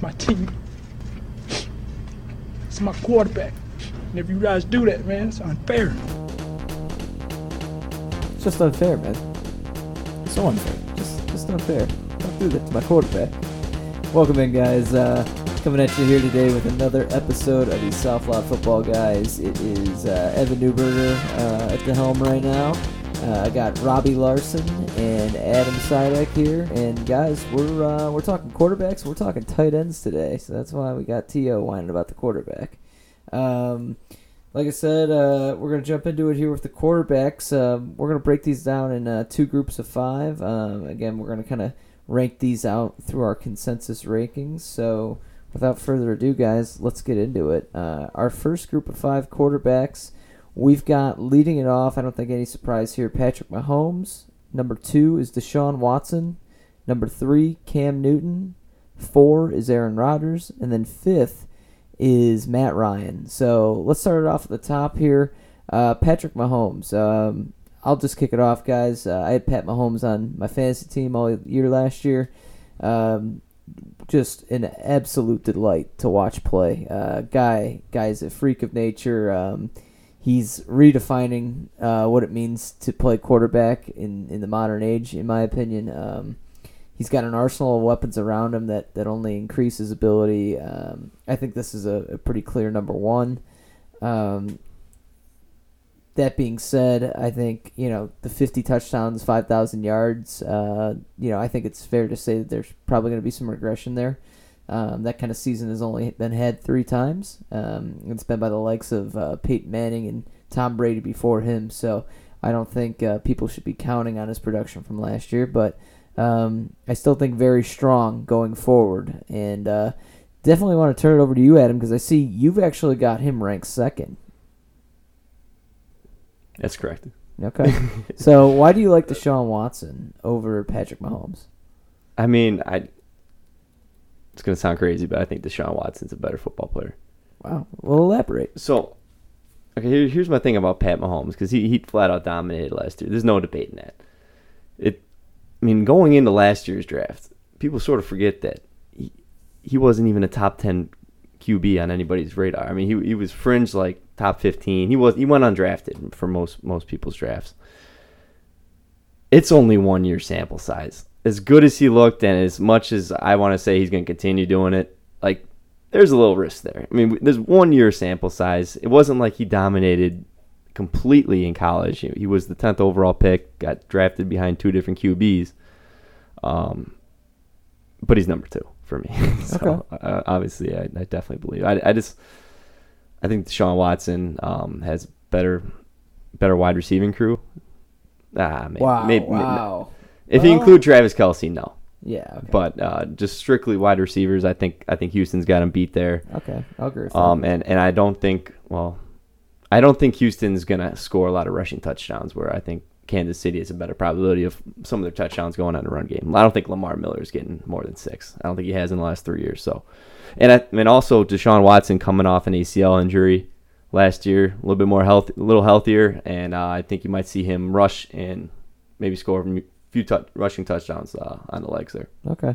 It's my team. It's my quarterback. And if you guys do that, man, it's unfair. It's just unfair, man. It's So unfair. Just, just unfair. Don't do that to my quarterback. Welcome in, guys. Uh, coming at you here today with another episode of the South Lot Football Guys. It is uh, Evan Newberger uh, at the helm right now. Uh, I got Robbie Larson and Adam Sidek here, and guys, we're uh, we're talking quarterbacks. We're talking tight ends today, so that's why we got To whining about the quarterback. Um, like I said, uh, we're gonna jump into it here with the quarterbacks. Um, we're gonna break these down in uh, two groups of five. Um, again, we're gonna kind of rank these out through our consensus rankings. So, without further ado, guys, let's get into it. Uh, our first group of five quarterbacks. We've got leading it off. I don't think any surprise here. Patrick Mahomes. Number two is Deshaun Watson. Number three, Cam Newton. Four is Aaron Rodgers, and then fifth is Matt Ryan. So let's start it off at the top here. Uh, Patrick Mahomes. Um, I'll just kick it off, guys. Uh, I had Pat Mahomes on my fantasy team all year last year. Um, just an absolute delight to watch play. Uh, guy, guy's a freak of nature. Um, he's redefining uh, what it means to play quarterback in, in the modern age, in my opinion. Um, he's got an arsenal of weapons around him that, that only increase his ability. Um, I think this is a, a pretty clear number one. Um, that being said, I think you know the 50 touchdowns, 5,000 yards. Uh, you know, I think it's fair to say that there's probably going to be some regression there. Um, that kind of season has only been had three times. Um, it's been by the likes of uh, Peyton Manning and Tom Brady before him. So I don't think uh, people should be counting on his production from last year. But um, I still think very strong going forward. And uh, definitely want to turn it over to you, Adam, because I see you've actually got him ranked second. That's correct. Okay. so why do you like Deshaun Watson over Patrick Mahomes? I mean, I. It's gonna sound crazy, but I think Deshaun Watson's a better football player. Wow. Well, elaborate. So, okay, here, here's my thing about Pat Mahomes because he he flat out dominated last year. There's no debating that. It, I mean, going into last year's draft, people sort of forget that he, he wasn't even a top ten QB on anybody's radar. I mean, he he was fringe like top fifteen. He was he went undrafted for most most people's drafts. It's only one year sample size. As good as he looked, and as much as I want to say he's going to continue doing it, like there's a little risk there. I mean, there's one year sample size. It wasn't like he dominated completely in college. He was the tenth overall pick, got drafted behind two different QBs. Um, but he's number two for me. so, Okay. uh, obviously, I, I definitely believe. I, I just, I think Deshaun Watson um, has better, better wide receiving crew. Ah, maybe, Wow. maybe- wow. If you Well- include Travis Kelce, no. Yeah. Okay. But uh, just strictly wide receivers, I think I think Houston's got him beat there. okay, I'll agree with that. Um, and and I don't think well, I don't think Houston's gonna score a lot of rushing touchdowns. Where I think Kansas City has a better probability of some of their touchdowns going on a run game. I don't think Lamar Miller is getting more than six. I don't think he has in the last three years. So, and I, mean also Deshaun Watson coming off an ACL injury last year, a little bit more health, a little healthier, and uh, I think you might see him rush and maybe score few tou rushing touchdowns uh, on the legs there. Okay.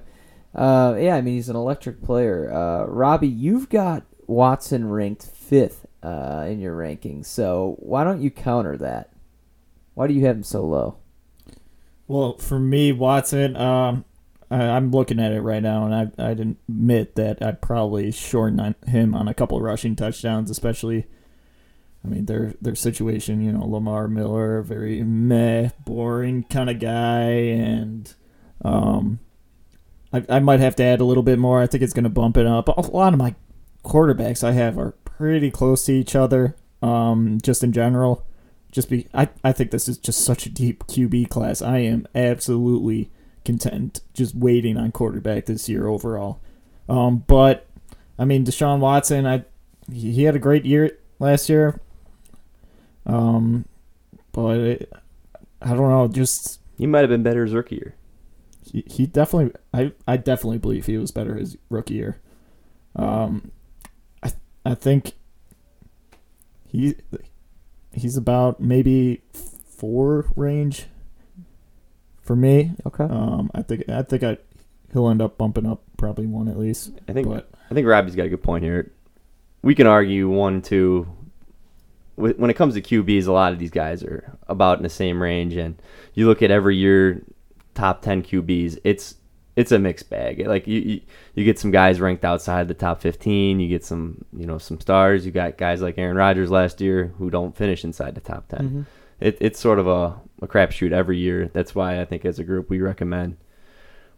Uh, yeah, I mean he's an electric player. Uh, Robbie, you've got Watson ranked fifth uh, in your rankings. So why don't you counter that? Why do you have him so low? Well, for me, Watson, um, I, I'm looking at it right now, and I I'd admit that I'd probably shorten on him on a couple rushing touchdowns, especially. I mean, their their situation, you know, Lamar Miller, very meh, boring kind of guy, and um, I I might have to add a little bit more. I think it's going to bump it up. A lot of my quarterbacks I have are pretty close to each other, um, just in general just be I, I think this is just such a deep QB class. I am absolutely content just waiting on quarterback this year overall. Um, but I mean Deshaun Watson, I he he had a great year last year. Um, but it, I don't know, just He might have been better his rookie year. he, he definitely I, I definitely believe he was better his rookie year. Um, I I think he he's about maybe four range for me. Okay. Um, I think I think I he'll end up bumping up probably one at least. I think But I think Robbie's got a good point here. We can argue one, two. Wh- When it comes to QBs, a lot of these guys are about in the same range, and you look at every year top ten QBs. It's it's a mixed bag. Like you, you, you get some guys ranked outside the top fifteen. You get some you know some stars. You got guys like Aaron Rodgers last year who don't finish inside the top 10 Mm-hmm. It, it's sort of a, a crapshoot every year. That's why I think as a group we recommend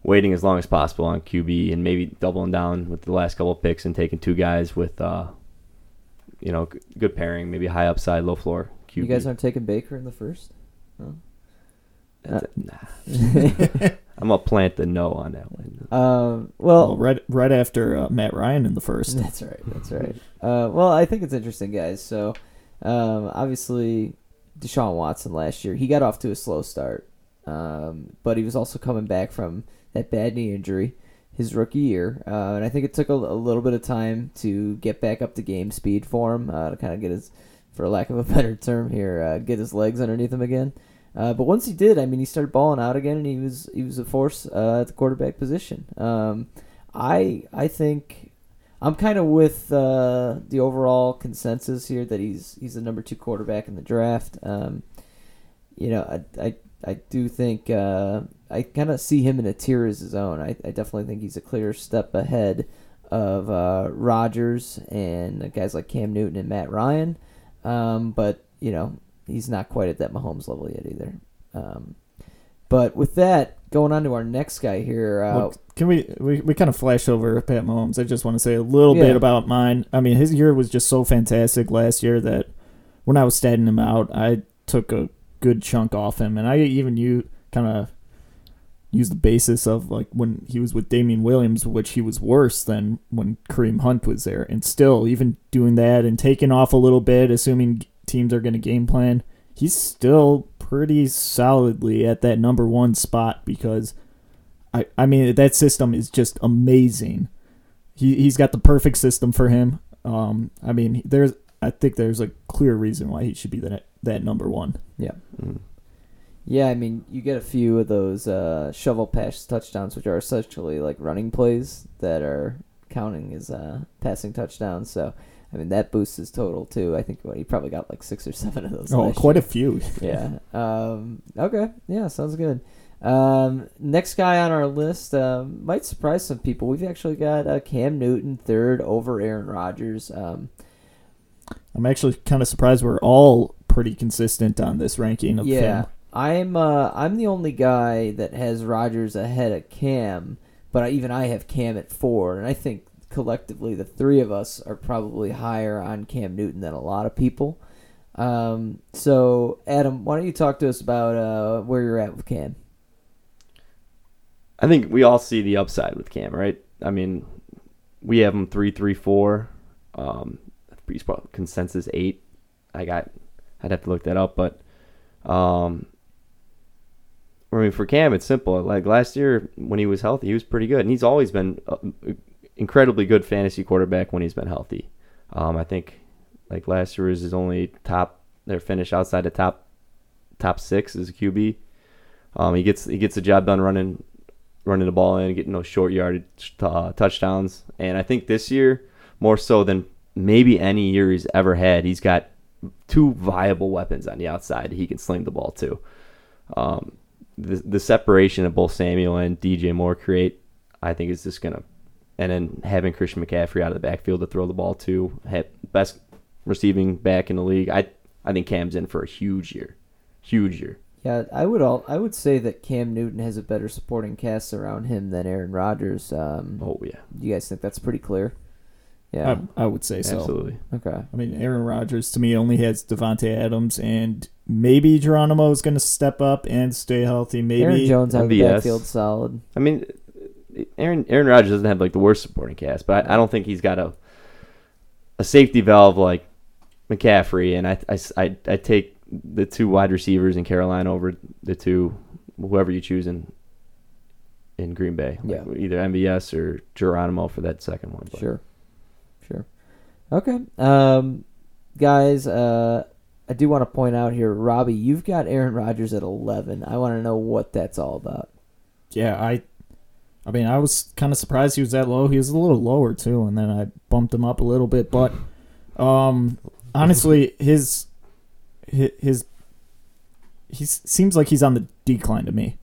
waiting as long as possible on QB and maybe doubling down with the last couple of picks and taking two guys with, uh, you know, good pairing, maybe high upside, low floor QB. You guys aren't taking Baker in the first? That's it. Nah. I'm gonna plant the no on that one. Um, well, well, right right after uh, Matt Ryan in the first. That's right. That's right. Uh, well, I think it's interesting, guys. So, um, obviously, Deshaun Watson last year he got off to a slow start, um, but he was also coming back from that bad knee injury his rookie year, uh, and I think it took a, a little bit of time to get back up to game speed for him uh, to kind of get his, for lack of a better term here, uh, get his legs underneath him again. Uh, but once he did, I mean, he started balling out again, and he was he was a force uh, at the quarterback position. Um, I I think I'm kind of with uh, the overall consensus here that he's he's the number two quarterback in the draft. Um, you know, I I, I do think uh, I kind of see him in a tier as his own. I, I definitely think he's a clear step ahead of uh, Rodgers and guys like Cam Newton and Matt Ryan. Um, but you know, he's not quite at that Mahomes level yet either. Um, but with that, going on to our next guy here. Uh, Well, can we, we we kind of flash over Pat Mahomes? I just want to say a little Yeah. bit about mine. I mean, his year was just so fantastic last year that when I was statting him out, I took a good chunk off him, and I even you kind of used the basis of like when he was with Damien Williams, which he was worse than when Kareem Hunt was there, and still even doing that and taking off a little bit, assuming teams are going to game plan, he's still pretty solidly at that number one spot because I, I mean that system is just amazing. He he's got the perfect system for him. Um, I mean there's I think there's a clear reason why he should be that that number one. yeah. Mm. Yeah, I mean, you get a few of those uh, shovel pass touchdowns, which are essentially like running plays that are counting as uh, passing touchdowns. So, I mean, that boosts his total too. I think what, he probably got like six or seven of those. Oh, last quite year. a few. yeah. Um, okay. Yeah, sounds good. Um, next guy on our list um, might surprise some people. We've actually got uh, Cam Newton third over Aaron Rodgers. Um, I'm actually kind of surprised we're all pretty consistent on this ranking of yeah, him. I'm uh, I'm the only guy that has Rodgers ahead of Cam, but I, even I have Cam at four, and I think collectively the three of us are probably higher on Cam Newton than a lot of people. Um, so Adam, why don't you talk to us about uh, where you're at with Cam? I think we all see the upside with Cam, right? I mean, we have him three, three, four. Um, consensus eight. I got. I'd have to look that up, but um, I mean, for Cam, it's simple. Like last year when he was healthy, he was pretty good, and he's always been a incredibly good fantasy quarterback when he's been healthy. Um, I think like last year was his only top. Their finish outside the top top six as a QB. Um, he gets he gets the job done running running the ball in, getting those short yardage uh, touchdowns. And I think this year, more so than maybe any year he's ever had, he's got two viable weapons on the outside he can sling the ball to. Um, the the separation of both Samuel and DJ Moore create, I think, is just gonna. And then having Christian McCaffrey out of the backfield to throw the ball to, best receiving back in the league. I I think Cam's in for a huge year, huge year. Yeah, I would all I would say that Cam Newton has a better supporting cast around him than Aaron Rodgers. Um, Oh yeah, You guys think that's pretty clear? Yeah. I, I would say so. absolutely. okay. I mean, Aaron Rodgers to me only has Davante Adams, and maybe Geronimo is going to step up and stay healthy. Maybe Aaron Jones out of the MVS. backfield, solid. I mean, Aaron Aaron Rodgers doesn't have like the worst supporting cast, but I, I don't think he's got a a safety valve like McCaffrey. And I I, I, I take the two wide receivers in Carolina over the two whoever you choose in in Green Bay, like Yeah. either MVS or Geronimo for that second one. but- Sure. Sure. Okay. Um, guys, uh, I do want to point out here, Robbie, you've got Aaron Rodgers at 11. I want to know what that's all about. yeah, I I mean, I was kind of surprised he was that low. He was a little lower too, and then I bumped him up a little bit. But um, honestly, his his, his he seems like he's on the decline to me.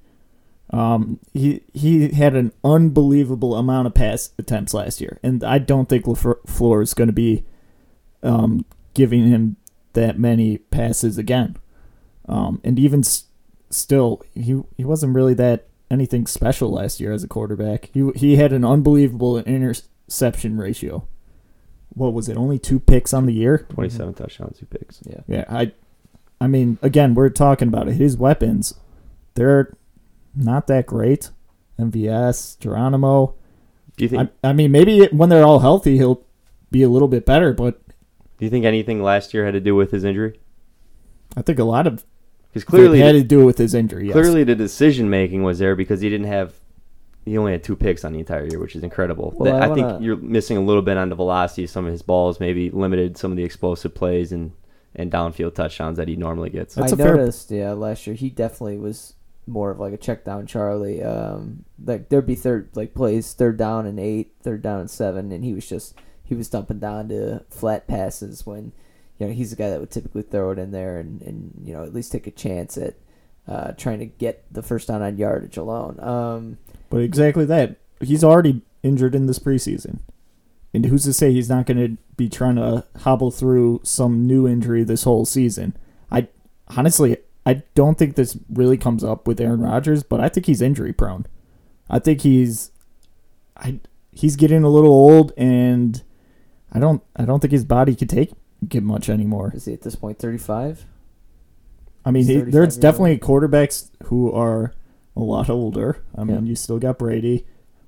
Um, he he had an unbelievable amount of pass attempts last year, and I don't think LaFleur is going to be um, giving him that many passes again. Um, and even s- still, he he wasn't really that anything special last year as a quarterback. He he had an unbelievable interception ratio. What was it? Only two picks on the year. Twenty-seven touchdowns, two picks. Yeah. Yeah, I, I mean, again, we're talking about it. His weapons, they're not that great. MVS, Geronimo. Do you think? I, I mean, maybe when they're all healthy, he'll be a little bit better. But do you think anything last year had to do with his injury? I think a lot of Because clearly, it had to do with his injury. Yes. clearly the decision making was there because he didn't have. He only had two picks on the entire year, which is incredible. Well, That- I I, think wanna- you're missing a little bit on the velocity of some of his balls. Maybe limited some of the explosive plays and and downfield touchdowns that he normally gets. That's I a fair- noticed, yeah, last year he definitely was more of like a check down Charlie. Um, like there'd be third like plays third down and eight, third down and seven, and he was just he was dumping down to flat passes when you know he's the guy that would typically throw it in there and and you know at least take a chance at uh, trying to get the first down on yardage alone. Um, But exactly that. He's already injured in this preseason. And who's to say he's not going to be trying to hobble through some new injury this whole season? I honestly, I don't think this really comes up with Aaron Rodgers, but I think he's injury prone. I think he's, I he's getting a little old, and I don't, I don't think his body could take get much anymore. is he at this point thirty five? I mean, he, there's definitely quarterbacks who are a lot older. I mean, Yeah. you still got Brady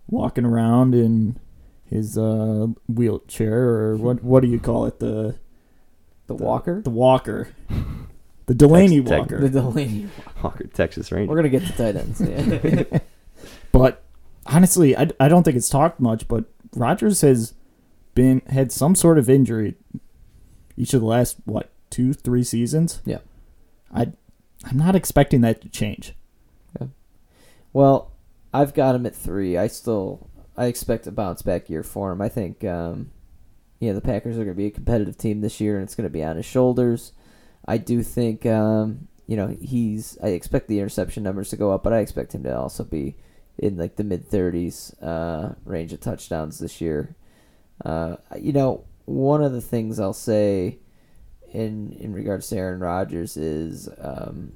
walking around in his uh, wheelchair, or what? What do you call it? The The Walker, the walker, the Delaney Tex- Tex- walker. the Delaney. Walker, Texas Ranger. We're gonna get to tight ends. Yeah. But honestly, I, I don't think it's talked much. But Rodgers has been had some sort of injury each of the last what two three seasons. Yeah. I I'm not expecting that to change. Well, I've got him at three. I still I expect a bounce back year for him. I think um, yeah, the Packers are going to be a competitive team this year, and it's going to be on his shoulders. I do think um, you know he's. I expect the interception numbers to go up, but I expect him to also be in like the mid thirties uh, range of touchdowns this year. Uh, you know, one of the things I'll say in in regards to Aaron Rodgers is um,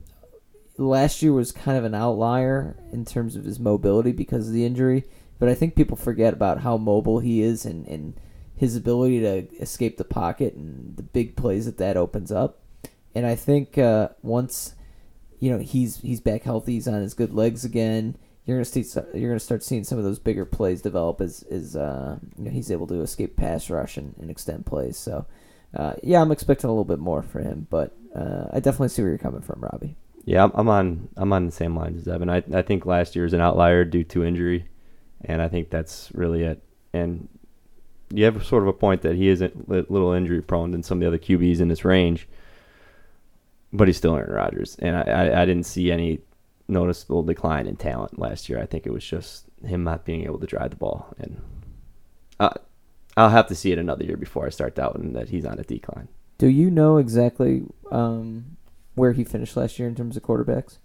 last year was kind of an outlier in terms of his mobility because of the injury. But I think people forget about how mobile he is and, and his ability to escape the pocket and the big plays that that opens up. And I think uh, once you know he's he's back healthy, he's on his good legs again. You're gonna see you're gonna start seeing some of those bigger plays develop as as uh, you know, he's able to escape pass rush and, and extend plays. So uh, yeah, I'm expecting a little bit more for him, but uh, I definitely see where you're coming from, Robbie. Yeah, I'm, on I'm on the same lines as Evan. I I think last year is an outlier due to injury, and I think that's really it. And you have sort of a point that he is a little injury prone than some of the other QBs in this range, but he's still Aaron Rodgers, and I, I I didn't see any noticeable decline in talent last year. I think it was just him not being able to drive the ball, and uh, I'll have to see it another year before I start doubting that he's on a decline. Do you know exactly um, where he finished last year in terms of quarterbacks?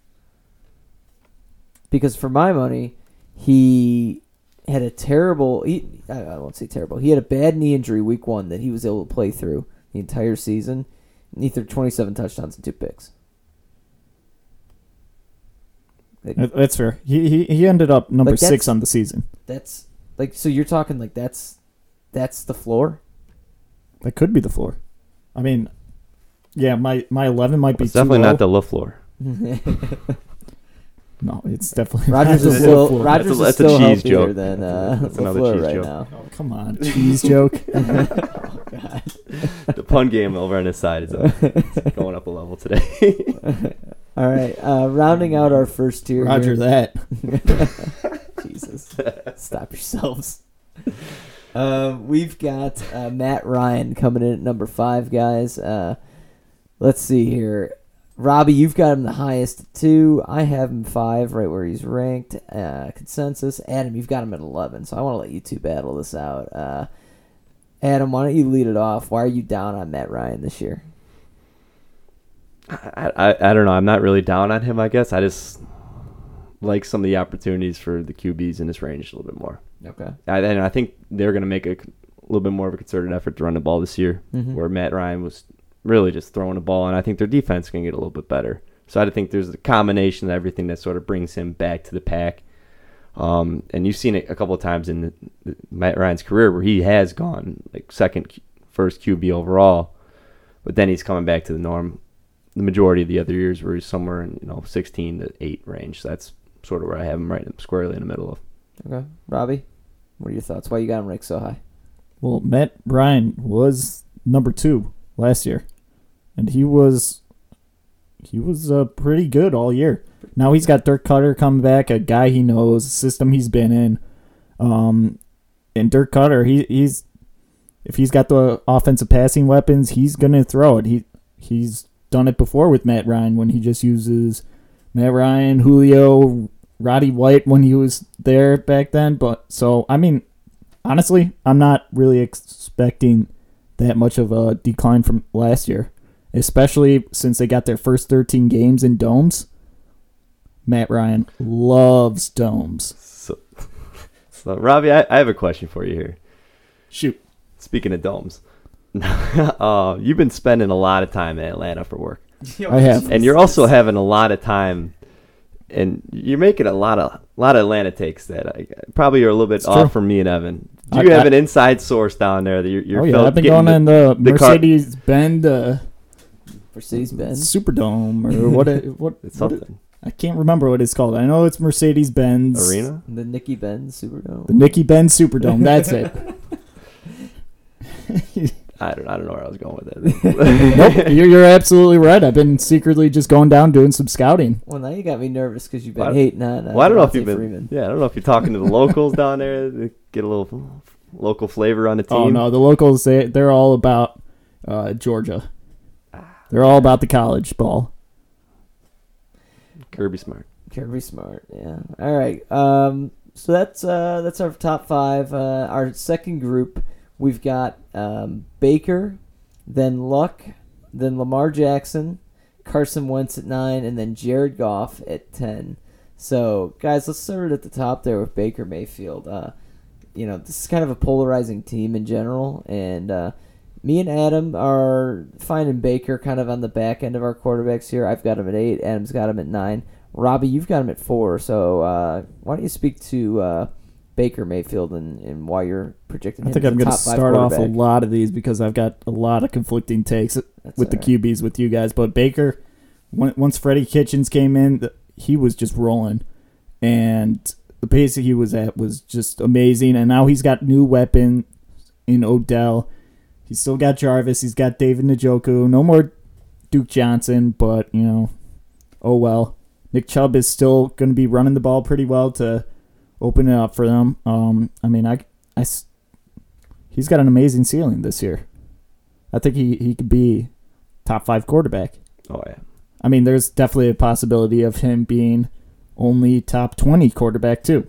Because for my money, he had a terrible. He, I I won't say terrible. He had a bad knee injury week one that he was able to play through the entire season. And he threw 27 touchdowns and two picks. Like, That's fair. He he, he ended up number But that's- six on the season. that's like so. You're talking like that's that's the floor. That could be the floor. I mean, yeah, my my eleven might be It's too definitely low. not the floor. No, it's definitely Rodgers is still floor. Rodgers That's a- is that's a still cheese healthier joke. than That's uh, that's another LaFleur cheese right joke. now. Oh, come on, cheese joke. God. the pun game over on this side is uh, going up a level today. All right, uh, rounding out our first tier. Roger here. that. Jesus, stop yourselves. Uh, we've got uh, Matt Ryan coming in at number five, guys. Uh, let's see here. Robbie, you've got him the highest at two. I have him five, right where he's ranked. Uh, consensus. Adam, you've got him at eleven. So I want to let you two battle this out. Uh, Adam, why don't you lead it off? Why are you down on Matt Ryan this year? I, I I don't know. I'm not really down on him. I guess I just like some of the opportunities for the QBs in this range a little bit more. Okay. I, and I think they're going to make a little bit more of a concerted effort to run the ball this year, Mhm. where Matt Ryan was really just throwing the ball, and I think their defense can get a little bit better. So I think there's a combination of everything that sort of brings him back to the pack. Um, and you've seen it a couple of times in the, the, Matt Ryan's career where he has gone like second, first QB overall, but then he's coming back to the norm. The majority of the other years where he's somewhere in you know 16 to 8 range. So that's sort of where I have him right squarely in the middle of. Okay. Robbie, what are your thoughts? Why you got him ranked so high? Well, Matt Ryan was number two last year, and he was he was uh, pretty good all year. Now he's got Dirk Koetter coming back, a guy he knows, a system he's been in. Um, and Dirk Koetter, he he's if he's got the offensive passing weapons, he's gonna throw it. He he's done it before with Matt Ryan when he just uses Matt Ryan, Julio, Roddy White when he was there back then. But so I mean, honestly, I'm not really expecting that much of a decline from last year, especially since they got their first 13 games in domes. Matt Ryan loves domes. So, so Robbie, I, I have a question for you here. Shoot. Speaking of domes, uh, you've been spending a lot of time in Atlanta for work, I have. and you're also having a lot of time, and you're making a lot of lot of Atlanta takes that I, probably are a little bit It's off true. from me and Evan. Do I- you have I- an inside source down there that you're? you're oh yeah, I've been getting going in the, the car- Mercedes Benz uh, Mercedes Benz. Superdome or what? It, what? It's what it- something I can't remember what it's called. I know it's Mercedes Benz arena. The Nicky Benz Superdome. The Nicky Benz Superdome. That's it. I don't. I don't know where I was going with that. nope, you're, you're absolutely right. I've been secretly just going down doing some scouting. Well, now you got me nervous because you've been Well, I- hating on. Uh, well, I don't know if you've been. Freeman. Yeah, I don't know if you're talking to the locals down there to get a little local flavor on the team. Oh no, the locals they they're all about uh, Georgia. They're all about the college ball. Kirby Smart. Kirby Smart, yeah. All right. Um, so that's uh, that's our top five. Uh, our second group, we've got um, Baker, then Luck, then Lamar Jackson, Carson Wentz at nine, and then Jared Goff at ten. So, guys, let's start at the top there with Baker Mayfield. Uh, you know, this is kind of a polarizing team in general, and uh, me and Adam are finding Baker kind of on the back end of our quarterbacks here. I've got him at eight. Adam's got him at nine. Robbie, you've got him at four. So uh, why don't you speak to uh, Baker Mayfield and, and why you're projecting I think I'm going to start off a lot of these because I've got a lot of conflicting takes That's with the right. QBs with you guys. But Baker, once Freddie Kitchens came in, he was just rolling, and the pace that he was at was just amazing. And now he's got new weapon in Odell. He's still got Jarvis. He's got David Njoku. No more Duke Johnson, but you know, oh well. Nick Chubb is still going to be running the ball pretty well to open it up for them. Um, I mean, I, I, he's got an amazing ceiling this year. I think he, he could be top five quarterback. Oh yeah. I mean, there's definitely a possibility of him being only top 20 quarterback, too.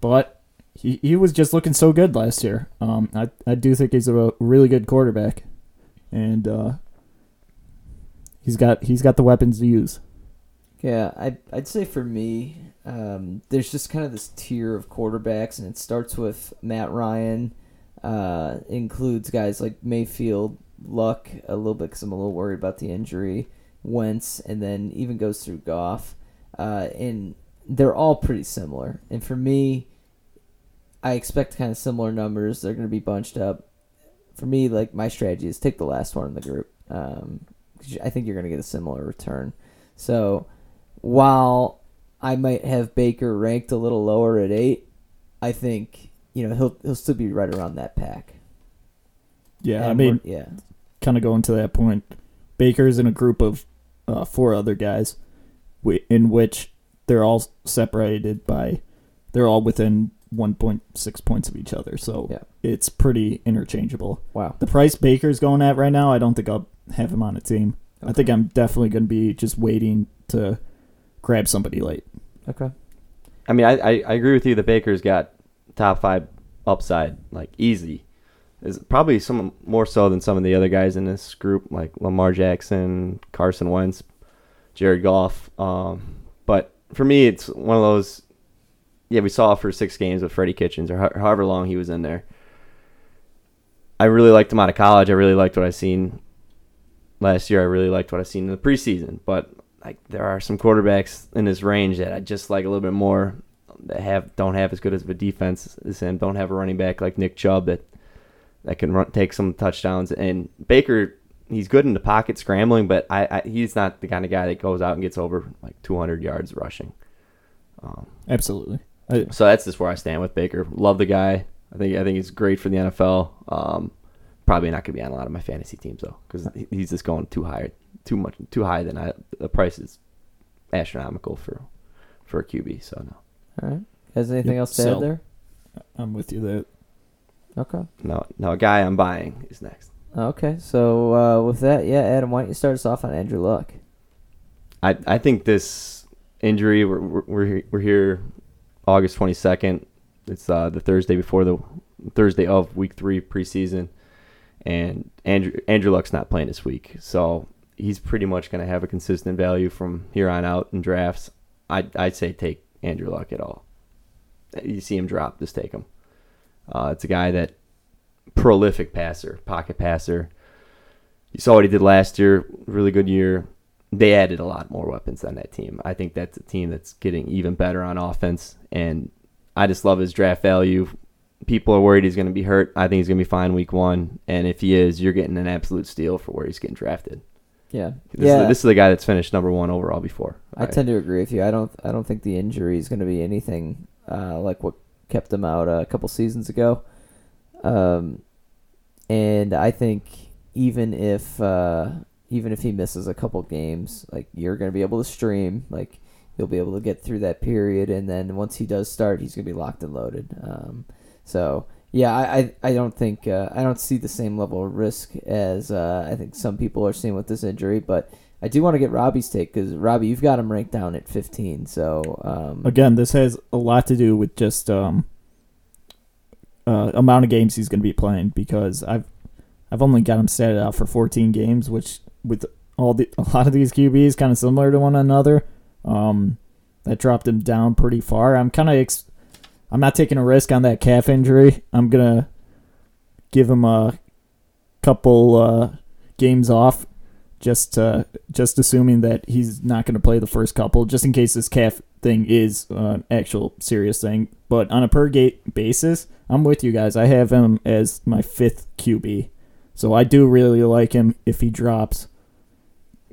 But he, he was just looking so good last year. Um, I, I do think he's a really good quarterback. And uh, he's got he's got the weapons to use. Yeah, I'd, I'd say for me, um, there's just kind of this tier of quarterbacks, and it starts with Matt Ryan, uh, includes guys like Mayfield, Luck, a little bit because I'm a little worried about the injury, Wentz, and then even goes through Goff. Uh, and they're all pretty similar. And for me, I expect kind of similar numbers. They're going to be bunched up. For me, like my strategy is take the last one in the group. Um, 'cause I think you're going to get a similar return. So while I might have Baker ranked a little lower at eight, I think you know he'll he'll still be right around that pack. Yeah, I mean, yeah, kind of going to that point. Baker's in a group of uh, four other guys, in which they're all separated by, they're all within 1.6 points of each other. So Yeah. it's pretty interchangeable. wow. The price Baker's going at right now, I don't think I'll have him on a team. I think I'm definitely going to be just waiting to grab somebody late. Okay. I mean, I, I, I agree with you. The Baker's got top five upside, like easy. Is probably some more so than some of the other guys in this group, like Lamar Jackson, Carson Wentz, Jared Goff. Um, but for me, it's one of those. Yeah, we saw for six games with Freddie Kitchens, or ho- however long he was in there. I really liked him out of college. I really liked what I seen last year. I really liked what I seen in the preseason. But like, there are some quarterbacks in this range that I just like a little bit more. That have don't have as good of a defense as him. Don't have a running back like Nick Chubb that that can run, take some touchdowns. And Baker, he's good in the pocket scrambling, but I, I he's not the kind of guy that goes out and gets over like 200 yards rushing. Um, Absolutely. I, so that's just where I stand with Baker. Love the guy. I think I think he's great for the NFL. Um, probably not going to be on a lot of my fantasy teams though, because he's just going too high, too much, too high. Than I, the price is astronomical for for a QB. So no, All right. Has anything Yep, else to sell. add there? I'm with you there. Okay. no, no. A guy I'm buying is next. Okay. So uh, with that, yeah, Adam, why don't you start us off on Andrew Luck? I I think this injury we're we're we're he- we're here August 22nd. It's uh, the Thursday before the Thursday of week 3 preseason and Andrew Andrew Luck's not playing this week. So he's pretty much going to have a consistent value from here on out in drafts. I I'd say take Andrew Luck at all. You see him drop, just take him. Uh, it's a guy that prolific passer, pocket passer. You saw what he did last year, really good year they added a lot more weapons on that team. I think that's a team that's getting even better on offense, and I just love his draft value. People are worried he's going to be hurt. I think he's going to be fine week one, and if he is, you're getting an absolute steal for where he's getting drafted. Yeah. This, yeah. is, this is the guy that's finished number one overall before. I tend to agree with you. I don't. I don't think the injury is going to be anything uh, like what kept him out a couple seasons ago. Um, and I think even if uh, even if he misses a couple games, like you're going to be able to stream. Like you'll be able to get through that period, and then once he does start, he's going to be locked and loaded. Um, so yeah, I, I, I don't think uh, I don't see the same level of risk as uh, I think some people are seeing with this injury, but. I do want to get Robbie's take because Robbie, you've got him ranked down at 15. So um, Again, this has a lot to do with just um, uh, amount of games he's going to be playing because I've I've only got him set out for 14 games, which with all the a lot of these QBs kind of similar to one another. Um, that dropped him down pretty far. I'm kind of ex- I'm not taking a risk on that calf injury. I'm gonna give him a couple uh, games off just uh, just assuming that he's not to play the first couple, just in case this calf thing is uh, an actual serious thing. But on a per gate basis, I'm with you guys. I have him as my fifth QB, so I do really like him if he drops.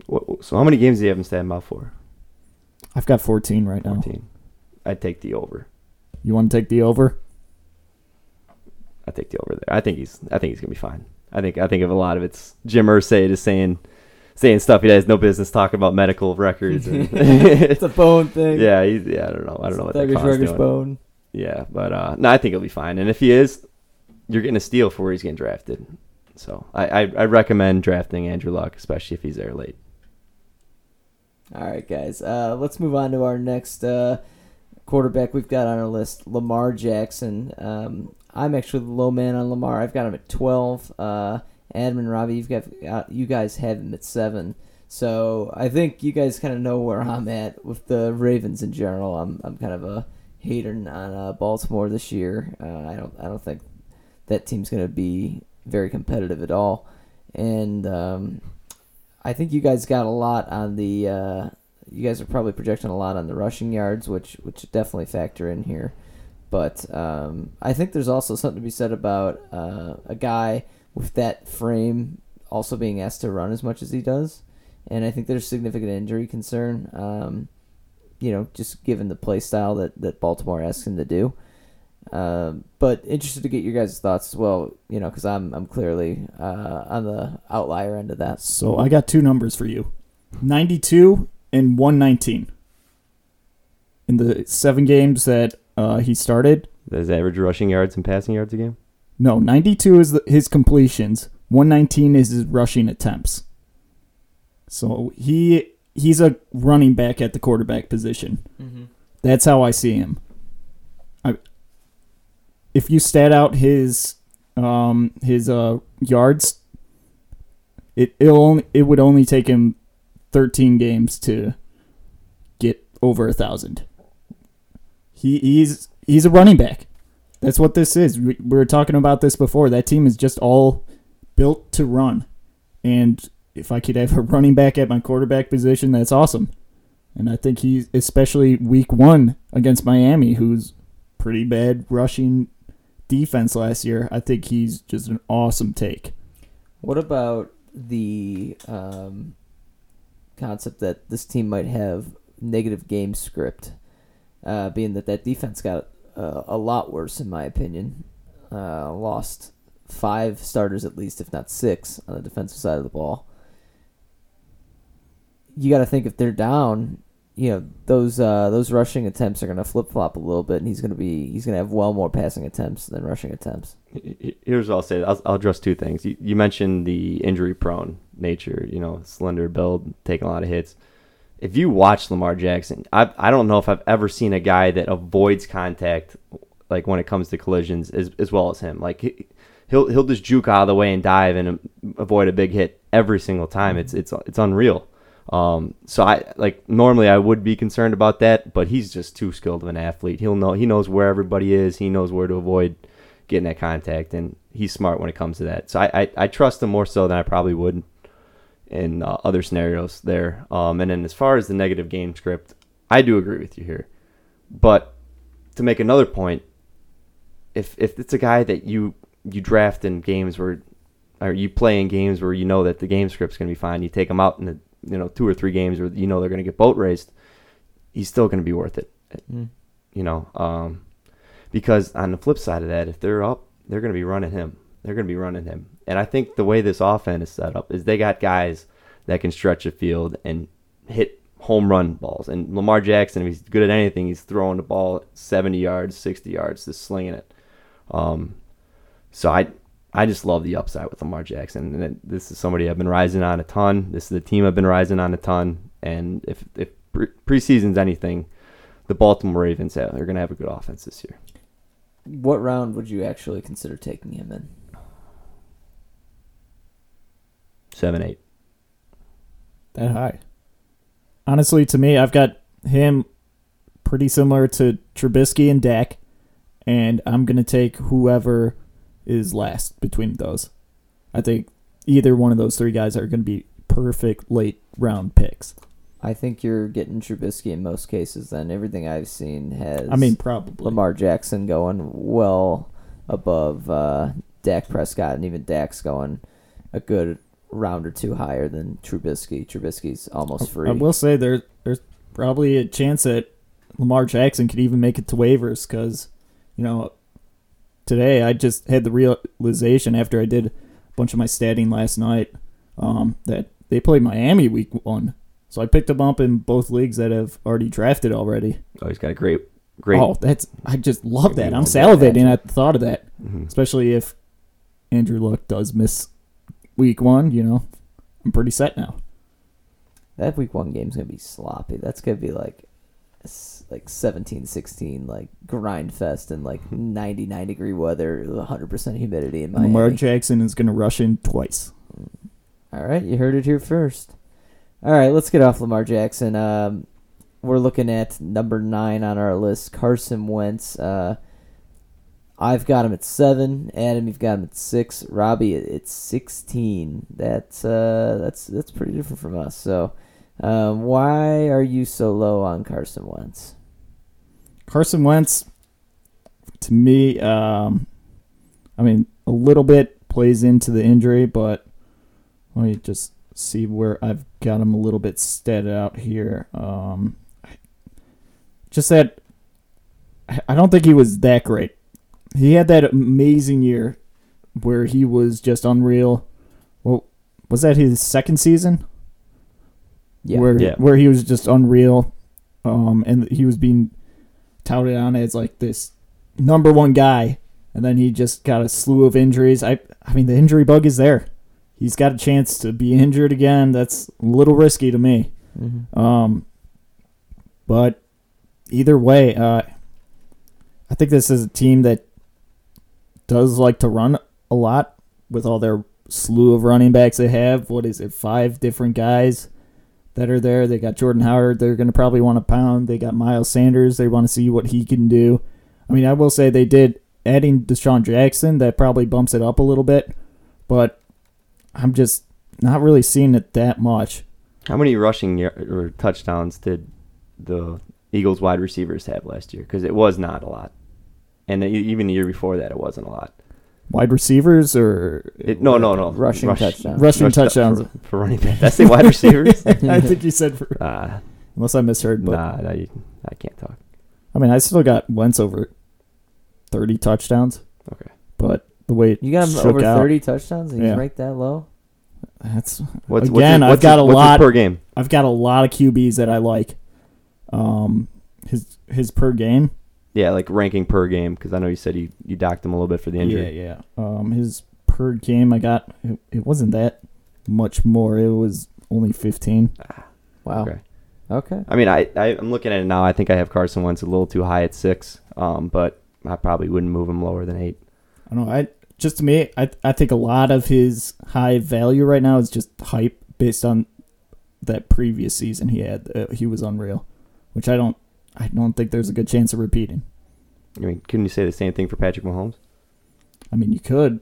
What, so how many games do you have him stand out for? I've got 14 right now. 14. I'd take the over. You want to take the over? I take the over there. I think he's. I think he's gonna be fine. I think. I think of a lot of it's Jim Irsay just saying, saying stuff he has no business talking about medical records. And it's a bone thing. yeah, he's, yeah. I don't know. I don't know what that Thuggish clown's Ruggish doing. bone. Yeah, but uh, no, I think he'll be fine. And if he is, you're getting a steal for where he's getting drafted. So I, I, I recommend drafting Andrew Luck, especially if he's there late. All right, guys. Uh, let's move on to our next uh, quarterback we've got on our list, Lamar Jackson. Um, I'm actually the low man on Lamar. I've got him at 12. Uh, Adam and Robbie, you've got uh, you guys have him at seven. So I think you guys kind of know where I'm at with the Ravens in general. I'm I'm kind of a hater on uh, Baltimore this year. Uh, I don't I don't think that team's going to be very competitive at all, and um, I think you guys got a lot on the. Uh, you guys are probably projecting a lot on the rushing yards, which which definitely factor in here. But um, I think there's also something to be said about uh, a guy with that frame also being asked to run as much as he does, and I think there's significant injury concern. Um, you know, just given the play style that that Baltimore asks him to do. Um, but interested to get your guys' thoughts as well. You know, because I'm I'm clearly uh, on the outlier end of that. So I got two numbers for you 92 and 119. In the seven games that uh, he started, His average rushing yards and passing yards a game. no, 92 is the, his completions, 119 is his rushing attempts. So he he's a running back at the quarterback position. Mm-hmm. That's how I see him. If you stat out his um, his uh, yards, it it'll only, it would only take him thirteen games to get over a thousand. He he's he's a running back. That's what this is. We, we were talking about this before. That team is just all built to run, and if I could have a running back at my quarterback position, that's awesome. And I think he's especially week one against Miami, who's pretty bad rushing defense last year. I think he's just an awesome take. What about the um, concept that this team might have negative game script, uh, being that that defense got uh, a lot worse, in my opinion. Uh, lost five starters at least, if not six, on the defensive side of the ball. You got to think if they're down, you know those uh, those rushing attempts are going to flip flop a little bit, and he's going to be he's going to have well more passing attempts than rushing attempts. Here's what I'll say. I'll, I'll address two things. You, you mentioned the injury prone nature. You know, slender build, taking a lot of hits. If you watch Lamar Jackson, I I don't know if I've ever seen a guy that avoids contact like when it comes to collisions as as well as him. Like he, he'll he'll just juke out of the way and dive and um, avoid a big hit every single time. It's it's it's unreal. Um, so I like normally I would be concerned about that, but he's just too skilled of an athlete. He'll know he knows where everybody is. He knows where to avoid getting that contact, and he's smart when it comes to that. So I I, I trust him more so than I probably would in uh, other scenarios there. Um, and then as far as the negative game script, I do agree with you here, but to make another point, if if it's a guy that you you draft in games where or you play in games where you know that the game script's going to be fine, you take him out in the you know two or three games where you know they're going to get boat raced, he's still going to be worth it. Mm. You know, um, because on the flip side of that, if they're up, they're going to be running him. They're going to be running him. And I think the way this offense is set up is they got guys that can stretch the field and hit home run balls. And Lamar Jackson, if he's good at anything, he's throwing the ball 70 yards, 60 yards, just slinging it. Um, so I I just love the upside with Lamar Jackson, and this is somebody I've been rising on a ton. This is the team I've been rising on a ton, and if if pre- preseason's anything, the Baltimore Ravens have, they're going to have a good offense this year. What round would you actually consider taking him in? Seven, eight. That high. Honestly, to me, I've got him pretty similar to Trubisky and Dak, and I'm gonna take whoever is last between those. I think either one of those three guys are gonna be perfect late round picks. I think you're getting Trubisky in most cases. Then everything I've seen has. I mean, probably. Lamar Jackson going well above uh, Dak Prescott, and even Dak's going a good round or two higher than Trubisky. Trubisky's almost free. I will say there there's probably a chance that Lamar Jackson could even make it to waivers because, you know, today I just had the realization after I did a bunch of my statting last night um, that they played Miami week one. So I picked him up in both leagues that have already drafted already. Oh, he's got a great, great. Oh, that's I just love that. I'm salivating at the thought of that, Mhm. especially if Andrew Luck does miss week one. You know, I'm pretty set now. that week one game's gonna be sloppy. That's gonna be like, like 17-16, like grind fest and like 99 degree weather, 100 percent humidity in Miami. Lamar Jackson is going to rush in twice. All right, you heard it here first. All right, let's get off Lamar Jackson. Um, we're looking at number nine on our list, Carson Wentz. Uh, I've got him at seven. Adam, you've got him at six. Robbie, at sixteen. That's uh, that's that's pretty different from us. So, um, why are you so low on Carson Wentz? Carson Wentz, to me, um, I mean, a little bit plays into the injury, but let me just see where I've got him a little bit statted out here. Um, just that I- I don't think he was that great. He had that amazing year where he was just unreal. Well, was that his second season? Yeah, where Yeah. where he was just unreal, um, and he was being touted on as like this number one guy, and then he just got a slew of injuries. I I mean, the injury bug is there. he's got a chance to be injured again. That's a little risky to me. Mm-hmm. Um, but either way, uh, I think this is a team that does like to run a lot with all their slew of running backs they have. What is it? Five different guys that are there. They got Jordan Howard. They're going to probably want to pound. They got Miles Sanders. They want to see what he can do. I mean, I will say they did adding DeSean Jackson. That probably bumps it up a little bit, but I'm just not really seeing it that much. How many rushing or touchdowns did the Eagles wide receivers have last year? Because it was not a lot, and even the year before that, it wasn't a lot. Wide receivers or It, no, no, no. Rushing touchdowns. Rushing rush tou- touchdowns. for, for running back. That's the wide receivers. I think you said for, Nah, unless I misheard, but nah, nah, you- I can't talk. I mean I still got Wentz over thirty touchdowns. Okay. But the way it You got him over out, 30 touchdowns and he's Yeah. ranked that low? That's What's, Again, what's his, I've what's got his- a what's his lot- per game. I've got a lot of QBs that I like. Um, his his per game. Yeah, like ranking per game. Because I know you said you, you docked him a little bit for the injury. Yeah, yeah. Um, his per game I got it, it wasn't that much more. It was only fifteen. Wow. Okay. Okay. I mean, I, I I'm looking at it now. I think I have Carson Wentz a little too high at six. Um, but I probably wouldn't move him lower than eight. I don't know. I just to me, I I think a lot of his high value right now is just hype based on that previous season he had. Uh, he was unreal, which I don't I don't think there's a good chance of repeating. I mean, couldn't you say the same thing for Patrick Mahomes? I mean, you could,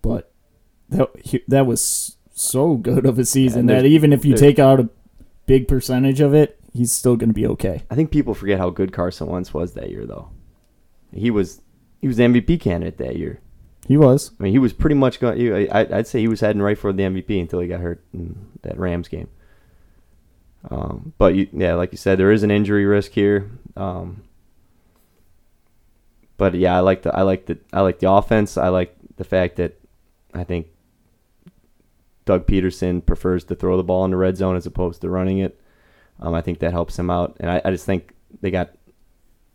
but that that was so good of a season that even if you take out a big percentage of it, he's still going to be okay. I think people forget how good Carson Wentz was that year, though. He was he was the MVP candidate that year. He was. I mean, he was pretty much going. I, I'd say he was heading right for the MVP until he got hurt in that Rams game. Um, but you, yeah, like you said, there is an injury risk here. Um, but yeah, I like the I like the I like the offense. I like the fact that I think Doug Pederson prefers to throw the ball in the red zone as opposed to running it. Um, I think that helps him out, and I, I just think they got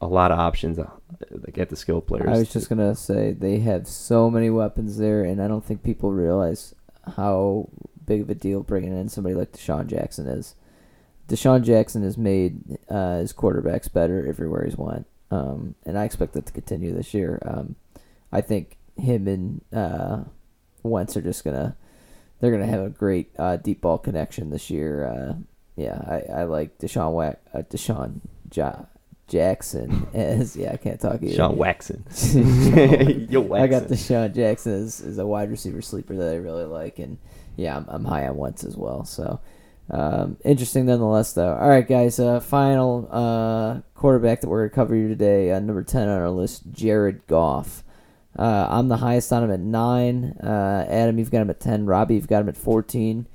a lot of options uh, like at the skill players. I was just gonna say they have so many weapons there, and I don't think people realize how big of a deal bringing in somebody like DeSean Jackson is. DeSean Jackson has made uh, his quarterbacks better everywhere he's went, um, and I expect that to continue this year. Um, I think him and uh, Wentz are just gonna they're gonna have a great uh, deep ball connection this year. Uh, yeah, I, I like Deshaun Wack, uh, Deshaun ja- Jackson as yeah I can't talk either. Sean Waxon. Yo, I got Waxon. DeSean Jackson as, as a wide receiver sleeper that I really like, and yeah, I'm, I'm high on Wentz as well. So um, interesting nonetheless, though. All right, guys. Uh, final uh, quarterback that we're gonna cover here today, uh, number ten on our list, Jared Goff. Uh, I'm the highest on him at nine. Uh, Adam, you've got him at ten. Robbie, you've got him at fourteen.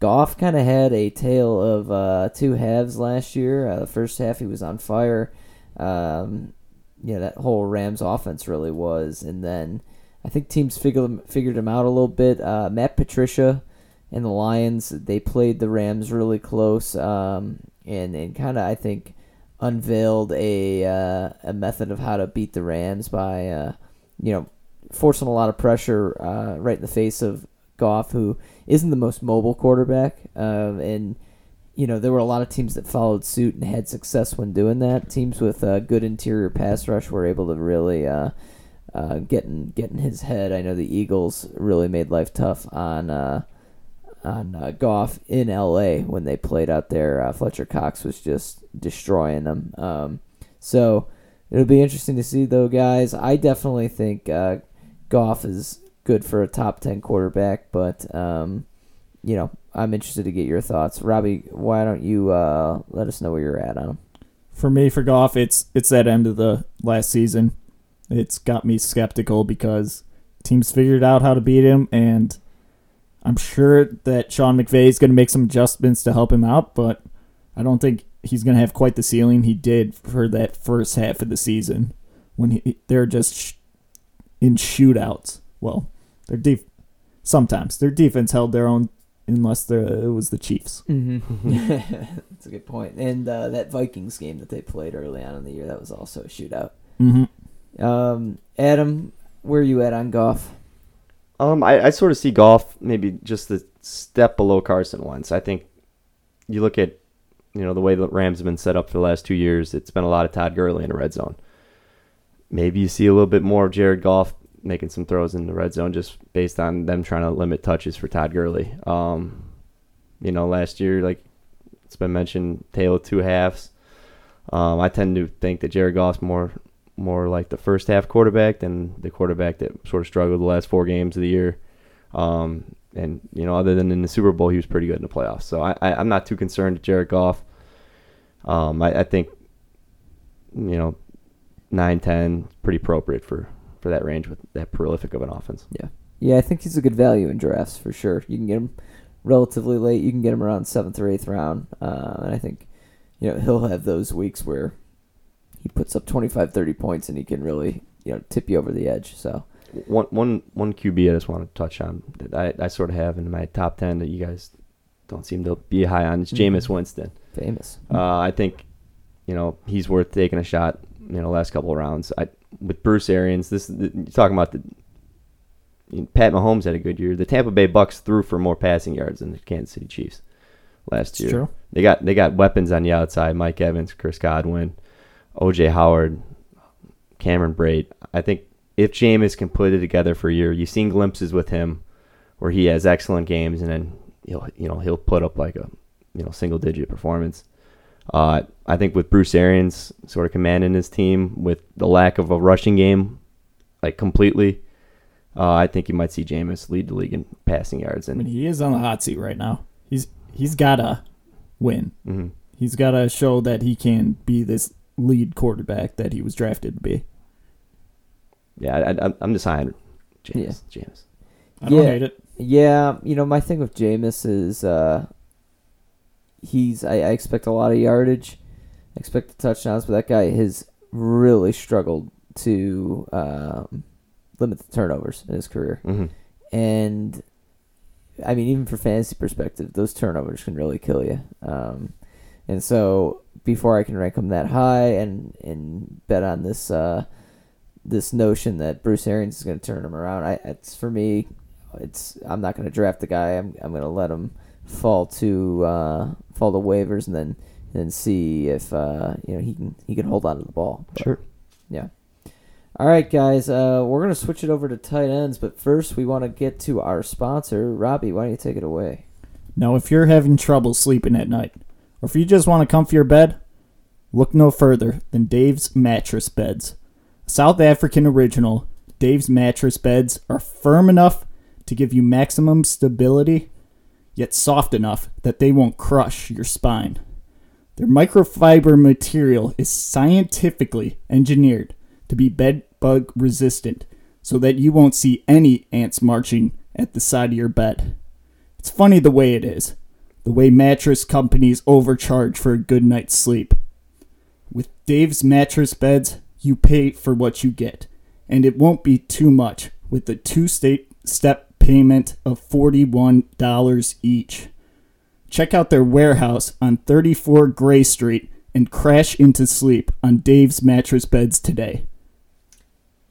Goff kind of had a tale of uh, two halves last year. Uh, the first half he was on fire. Um, know that whole Rams offense really was, and then I think teams figured figured him out a little bit. Uh, Matt Patricia and the Lions they played the Rams really close, um, and and kind of I think unveiled a uh, a method of how to beat the Rams by uh, you know forcing a lot of pressure uh, right in the face of Goff, who isn't the most mobile quarterback, um, and you know there were a lot of teams that followed suit and had success when doing that. Teams with uh, good interior pass rush were able to really uh, uh, get in his head. I know the Eagles really made life tough on uh, on uh, Goff in L.A. when they played out there. Uh, Fletcher Cox was just destroying them. Um, so it'll be interesting to see, though, guys. I definitely think uh, Goff is good for a top ten quarterback, but um, you know I'm interested to get your thoughts. Robbie, why don't you uh, let us know where you're at on? For me, for Goff, it's it's that end of the last season. It's got me skeptical because teams figured out how to beat him, and I'm sure that Sean McVay is going to make some adjustments to help him out, but I don't think he's going to have quite the ceiling he did for that first half of the season when he, they're just sh- in shootouts. Well, their def- sometimes their defense held their own unless there, it was the Chiefs. Mm-hmm. That's a good point. And uh, that Vikings game that they played early on in the year, that was also a shootout. Mm-hmm. Um, Adam, where are you at on Goff? Um, I, I sort of see Goff maybe just a step below Carson Wentz. I think you look at you know the way the Rams have been set up for the last two years. It's been a lot of Todd Gurley in the red zone. Maybe you see a little bit more of Jared Goff making some throws in the red zone just based on them trying to limit touches for Todd Gurley. Um, you know, last year, like it's been mentioned, tail of two halves. Um, I tend to think that Jared Goff's more more like the first half quarterback than the quarterback that sort of struggled the last four games of the year. Um, and you know, other than in the Super Bowl, he was pretty good in the playoffs. So I, I am not too concerned with Jared Goff. Um, I, I think you know nine ten pretty appropriate for for that range with that prolific of an offense. Yeah. Yeah, I think he's a good value in drafts for sure. You can get him relatively late. You can get him around seventh or eighth round, uh, and I think you know he'll have those weeks where he puts up 25, 30 points, and he can really you know tip you over the edge. So One one one QB I just want to touch on that I, I sort of have in my top ten that you guys don't seem to be high on is Jameis Mhm. Winston. famous. Uh, I think you know he's worth taking a shot. You know, last couple of rounds. I with Bruce Arians. This you're talking about the Pat Mahomes had a good year. The Tampa Bay Bucks threw for more passing yards than the Kansas City Chiefs last It's year. true. They got they got weapons on the outside. Mike Evans, Chris Godwin, O.J. Howard, Cameron Brate. I think if Jameis can put it together for a year, you've seen glimpses with him where he has excellent games and then he'll you know he'll put up like a you know single digit performance. Uh, I think with Bruce Arians sort of commanding his team with the lack of a rushing game, like completely, uh, I think you might see Jameis lead the league in passing yards. I mean, he is on the hot seat right now. He's he's gotta win. mhm. He's gotta show that he can be this lead quarterback that he was drafted to be. yeah, I, I, I'm just high on Jameis. Jameis. I don't Yeah. hate it. Yeah, you know, my thing with Jameis is uh, he's I, I expect a lot of yardage, I expect the touchdowns, but that guy has really struggled to um, limit the turnovers in his career. hmm And I mean, even for fantasy perspective, those turnovers can really kill you. Um, and so before I can rank him that high and and bet on this uh, this notion that Bruce Arians is going to turn him around, I it's for me, it's I'm not going to draft the guy. I'm I'm going to let him fall to uh, fall to waivers and then and then see if uh, you know he can he can hold on to the ball. But- Sure. yeah. All right, guys. Uh, we're gonna switch it over to tight ends, but first we want to get to our sponsor, Robbie. Why don't you take it away? Now, if you're having trouble sleeping at night, or if you just want comfy your bed, look no further than Dave's Mattress Beds. South African original, Dave's Mattress Beds are firm enough to give you maximum stability, yet soft enough that they won't crush your spine. Their microfiber material is scientifically engineered to be bed bug resistant so that you won't see any ants marching at the side of your bed. It's funny the way it is. The way mattress companies overcharge for a good night's sleep. With Dave's mattress beds, you pay for what you get, and it won't be too much with the two step payment of $41 each. Check out their warehouse on 34 Gray Street and crash into sleep on Dave's mattress beds today.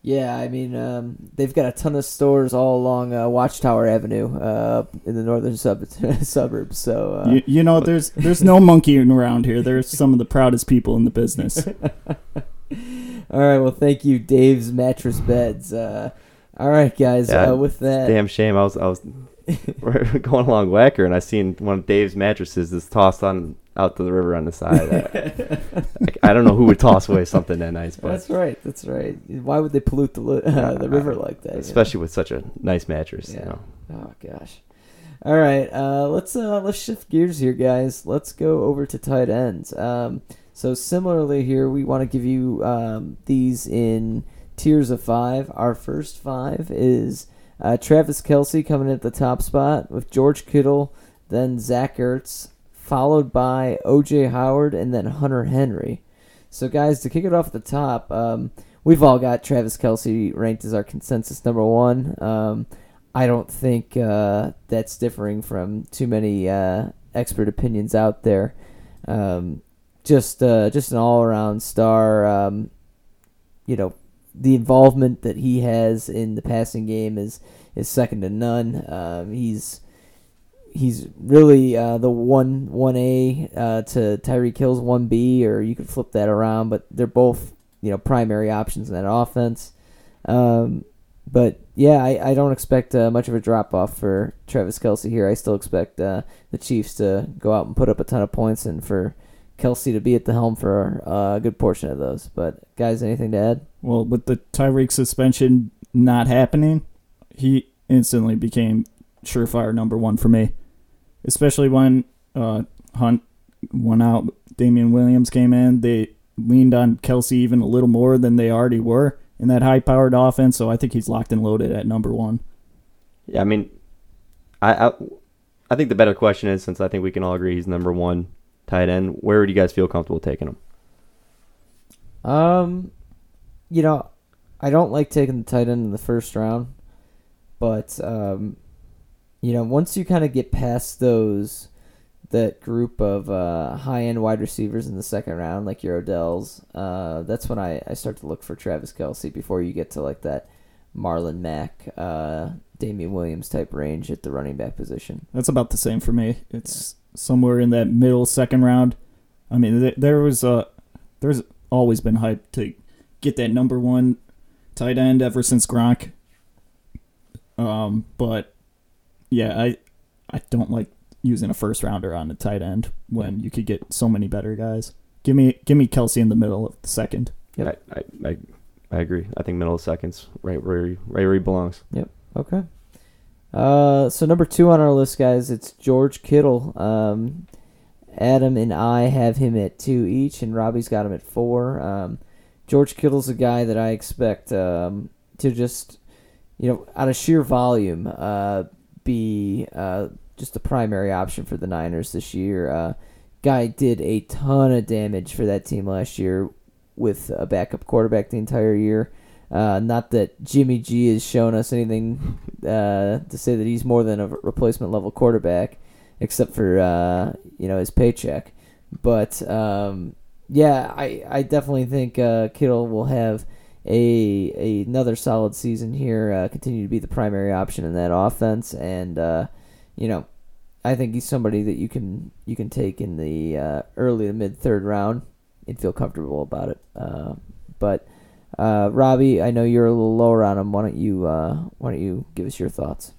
Yeah, I mean, um, they've got a ton of stores all along uh, Watchtower Avenue uh, in the northern sub- suburbs. So uh, You, you know, there's there's no monkeying around here. There's some of the proudest people in the business. All right. Well, thank you, Dave's Mattress Beds. Uh, all right, guys. Yeah, uh, with that, Damn shame. I was I was going along Wacker and I seen one of Dave's mattresses is tossed on out to the river on the side. I, I don't know who would toss away something that nice, but that's right. That's right. Why would they pollute the uh, the river like that? you know? especially with such a nice mattress. You Yeah. know. Oh gosh. All right, uh, let's uh, let's shift gears here, guys. Let's go over to tight ends. Um, so similarly here, we want to give you um, these in tiers of five. Our first five is uh, Travis Kelce coming at the top spot with George Kittle, then Zach Ertz, followed by O.J. Howard, and then Hunter Henry. So, guys, to kick it off at the top, um, we've all got Travis Kelce ranked as our consensus number one. Um, I don't think uh, that's differing from too many uh, expert opinions out there. Um, just uh, just an all around star. Um, you know, the involvement that he has in the passing game is is second to none. Um, he's he's really uh, the one one A uh, to Tyreek Hill's one B, or you could flip that around. But they're both you know primary options in that offense. Um, but yeah, I, I don't expect uh, much of a drop off for Travis Kelce here. I still expect uh, the Chiefs to go out and put up a ton of points, and for Kelce to be at the helm for uh, a good portion of those. But guys, anything to add? Well, with the Tyreek suspension not happening, he instantly became surefire number one for me. Especially when uh, Hunt went out, Damien Williams came in. They leaned on Kelce even a little more than they already were in that high-powered offense. So I think he's locked and loaded at number one. Yeah, I mean, I, I I think the better question is since I think we can all agree he's number one tight end. Where would you guys feel comfortable taking him? Um, you know, I don't like taking the tight end in the first round, but um, you know, once you kind of get past those that group of uh, high end wide receivers in the second round, like your Odell's, uh, that's when I, I start to look for Travis Kelce before you get to like that Marlon Mack, uh, Damien Williams type range at the running back position. That's about the same for me. It's somewhere in that middle second round. I mean, th- there was a there's always been hype to get that number one tight end ever since Gronk. Um, but yeah, I I don't like using a first rounder on a tight end when you could get so many better guys. Give me give me Kelce in the middle of the second. Yep. I, I, I I agree. I think middle of seconds, right where he, right where he belongs. Yep. Okay. Uh, so number two on our list, guys, it's George Kittle. Um, Adam and I have him at two each, and Robbie's got him at four. Um, George Kittle's a guy that I expect um, to just, you know, out of sheer volume, uh, be uh, just the primary option for the Niners this year. Uh, guy did a ton of damage for that team last year with a backup quarterback the entire year. Uh, not that Jimmy G has shown us anything uh, to say that he's more than a replacement level quarterback, except for uh, you know his paycheck. But um, yeah, I, I definitely think uh, Kittle will have a, a another solid season here. Uh, continue to be the primary option in that offense, and uh, you know, I think he's somebody that you can you can take in the uh, early to mid third round and feel comfortable about it. Uh, but uh, Robbie, I know you're a little lower on him. Why don't you uh, why don't you give us your thoughts?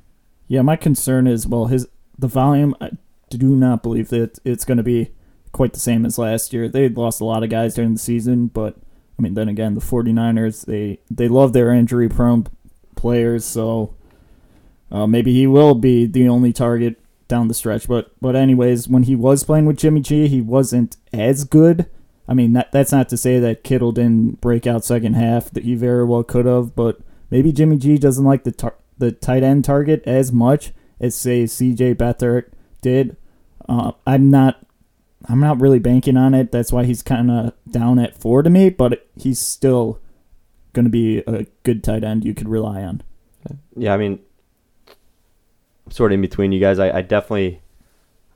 Yeah, my concern is well, his the volume. I do not believe that it's going to be quite the same as last year. They lost a lot of guys during the season, but I mean, then again, the 49ers they they love their injury prone players, so uh, maybe he will be the only target down the stretch. But but anyways, when he was playing with Jimmy G, he wasn't as good. I mean, that, that's not to say that Kittle didn't break out second half. That he very well could have, but maybe Jimmy G doesn't like the tar- the tight end target as much as say C.J. Beathard did. Uh, I'm not I'm not really banking on it. That's why he's kind of down at four to me, but he's still going to be a good tight end you could rely on. Yeah, I mean, sort of in between you guys. I, I definitely,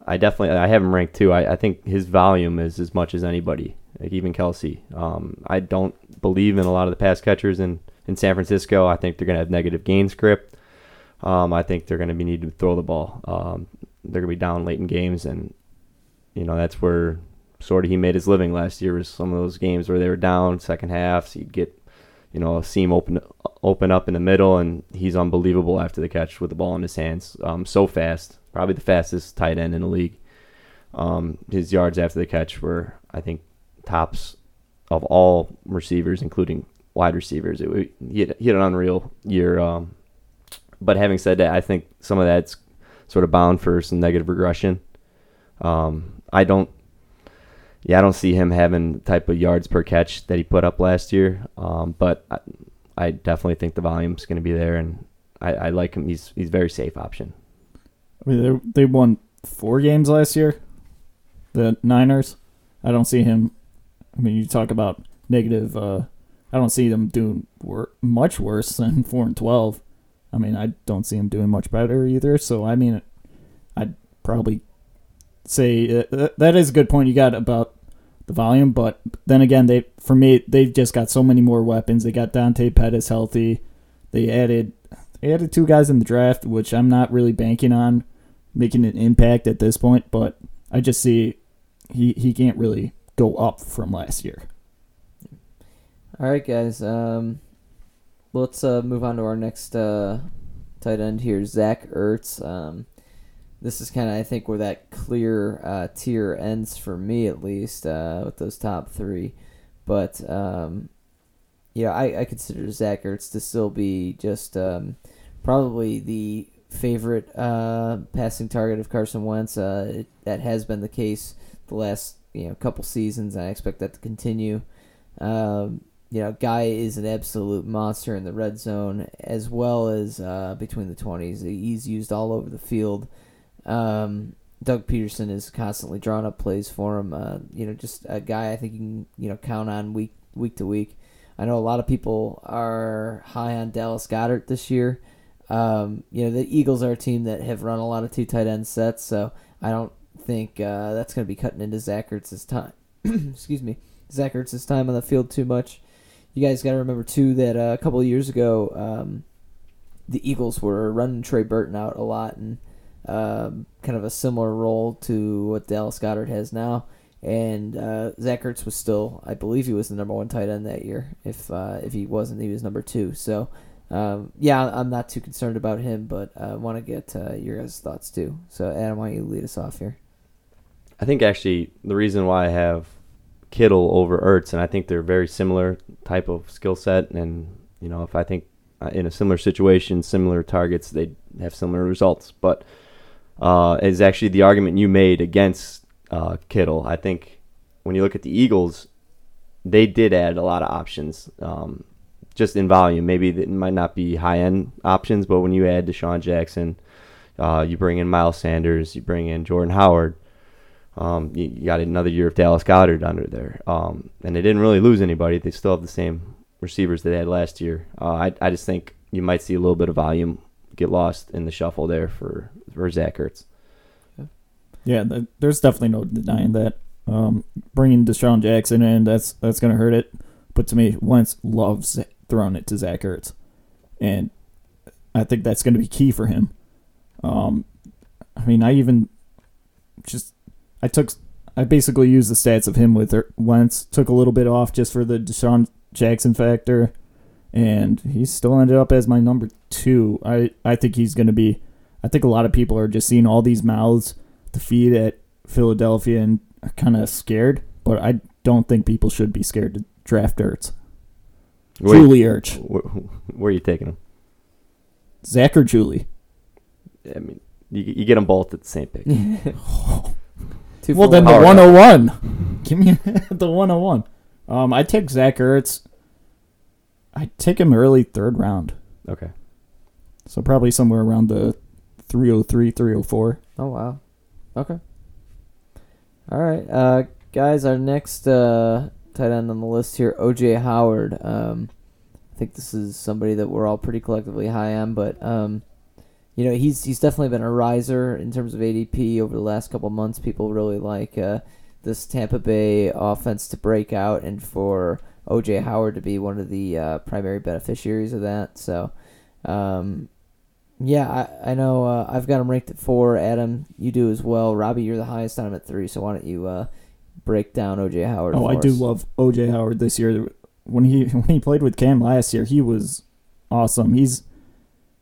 I definitely, I have him ranked too. I, I think his volume is as much as anybody, like even Kelce. Um, I don't believe in a lot of the pass catchers in, in San Francisco. I think they're going to have negative game script. Um, I think they're going to be needing to throw the ball. Um, they're going to be down late in games, and you know that's where sort of he made his living last year. Was some of those games where they were down second half, so you'd get you know a seam open open up in the middle, and he's unbelievable after the catch with the ball in his hands. Um, so fast, probably the fastest tight end in the league. Um, his yards after the catch were, I think, tops of all receivers, including wide receivers. It, he, had, he had an unreal year. Um, but having said that, I think some of that's sort of bound for some negative regression. Um, I don't, yeah, I don't see him having the type of yards per catch that he put up last year. Um, but I, I definitely think the volume's going to be there, and I, I like him. He's he's a very safe option. I mean, they they won four games last year. The Niners. I don't see him. I mean, you talk about negative. Uh, I don't see them doing wor- much worse than four and twelve. I mean, I don't see him doing much better either. So, I mean, I'd probably say uh, that is a good point you got about the volume. But then again, they for me they've just got so many more weapons. They got Dante Pettis healthy. They added they added two guys in the draft, which I'm not really banking on making an impact at this point. But I just see he he can't really go up from last year. All right, guys. Um, let's uh, move on to our next uh, tight end here, Zach Ertz. Um, this is kind of, I think, where that clear uh, tier ends for me, at least, uh, with those top three. But um, yeah, I, I consider Zach Ertz to still be just um, probably the favorite uh, passing target of Carson Wentz. Uh, it, that has been the case the last you know couple seasons. And I expect that to continue. Um, you know, guy is an absolute monster in the red zone as well as uh, between the twenties. He's used all over the field. Um, Doug Pederson is constantly drawing up plays for him. Uh, you know, just a guy I think you can you know count on week week to week. I know a lot of people are high on Dallas Goedert this year. Um, you know, the Eagles are a team that have run a lot of two tight end sets, so I don't think uh, that's going to be cutting into Zach Ertz's time. Excuse me, Zach Ertz's time on the field too much. You guys got to remember too that uh, a couple years ago, um, the Eagles were running Trey Burton out a lot and um, kind of a similar role to what Dallas Goedert has now. And uh, Zach Ertz was still, I believe, he was the number one tight end that year. If uh, if he wasn't, he was number two. So um, yeah, I'm not too concerned about him, but I uh, want to get uh, your guys' thoughts too. So Adam, why don't you lead us off here? I think actually the reason why I have Kittle over Ertz, and I think they're very similar type of skill set, and you know if I think uh, in a similar situation, similar targets, they have similar results, but uh, is actually the argument you made against uh, Kittle. I think when you look at the Eagles, they did add a lot of options, um, just in volume. Maybe it might not be high end options, but when you add DeSean Jackson, uh, you bring in Miles Sanders, you bring in Jordan Howard. Um, you, you, got another year of Dallas Goedert under there, um, and they didn't really lose anybody. They still have the same receivers that they had last year. Uh, I, I just think you might see a little bit of volume get lost in the shuffle there for for Zach Ertz. Yeah, there's definitely no denying that. Um, bringing DeSean Jackson in, that's that's gonna hurt it. But to me, Wentz loves throwing it to Zach Ertz, and I think that's gonna be key for him. Um, I mean, I even just I took I basically used the stats of him with Wentz, took a little bit off just for the DeSean Jackson factor, and he still ended up as my number two. I I think he's gonna be. I think a lot of people are just seeing all these mouths to feed at Philadelphia and are kind of scared. But I don't think people should be scared to draft Ertz. Where, Julie Ertz. Where, where, are you taking him? Zach or Julie? I mean, you, you get them both at the same pick. well, then the 101. Give me the 101. Um, I take Zach Ertz. I take him early third round. Okay. So probably somewhere around the 303, 304. Oh, wow. Okay. All right. Uh, guys, our next uh, tight end on the list here, OJ Howard. Um, I think this is somebody that we're all pretty collectively high on, but um, you know he's he's definitely been a riser in terms of ADP over the last couple months. People really like uh, this Tampa Bay offense to break out, and for OJ Howard to be one of the uh, primary beneficiaries of that. So, um, yeah, I, I know uh, I've got him ranked at four. Adam, you do as well. Robbie, you're the highest on him at three. So why don't you uh, break down OJ Howard? Oh, I us? do love OJ Howard this year. When he when he played with Cam last year, he was awesome. He's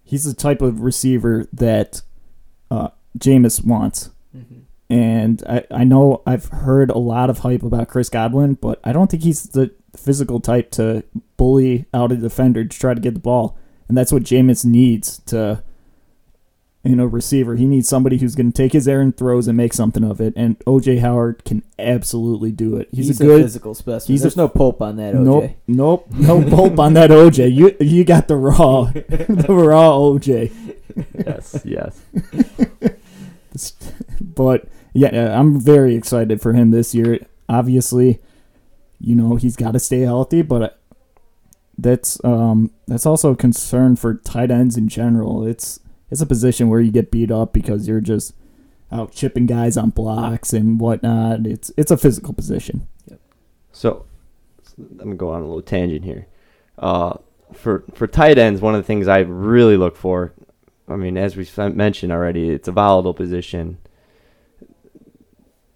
he's the type of receiver that uh, Jameis wants. Mm-hmm. And I, I know I've heard a lot of hype about Chris Godwin, but I don't think he's the physical type to bully out a defender to try to get the ball and that's what Jameis needs to you know receiver. He needs somebody who's going to take his errand throws and make something of it. And OJ Howard can absolutely do it. He's, he's a good a physical specimen. He's There's a, no pulp on that OJ. Nope, nope, no pulp on that OJ. You you got the raw, the raw OJ. yes, yes. but yeah, uh, I'm very excited for him this year. Obviously, you know he's got to stay healthy, but that's um that's also a concern for tight ends in general. It's it's a position where you get beat up because you're just out chipping guys on blocks and whatnot. It's it's a physical position. Yep. So I'm gonna go on a little tangent here. Uh, for for tight ends, one of the things I really look for, I mean, as we mentioned already, it's a volatile position.